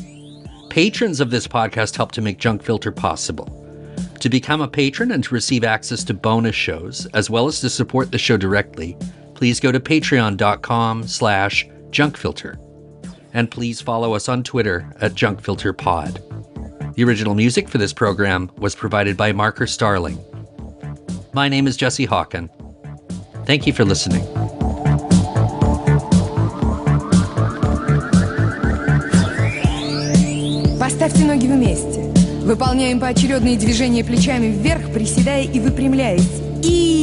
Patrons of this podcast help to make Junk Filter possible. To become a patron and to receive access to bonus shows, as well as to support the show directly, please go to patreon.com slash junkfilter and please follow us on Twitter at JunkFilterPod. The original music for this program was provided by Marker Starling. My name is Jesse Hawken. Thank you for listening. Поставьте ноги вместе. Выполняем поочередные движения плечами вверх, приседая и выпрямляясь. И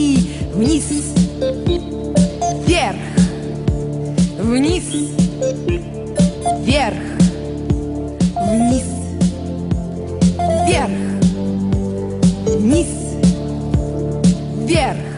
Вверх, вниз, вверх, вниз, вверх.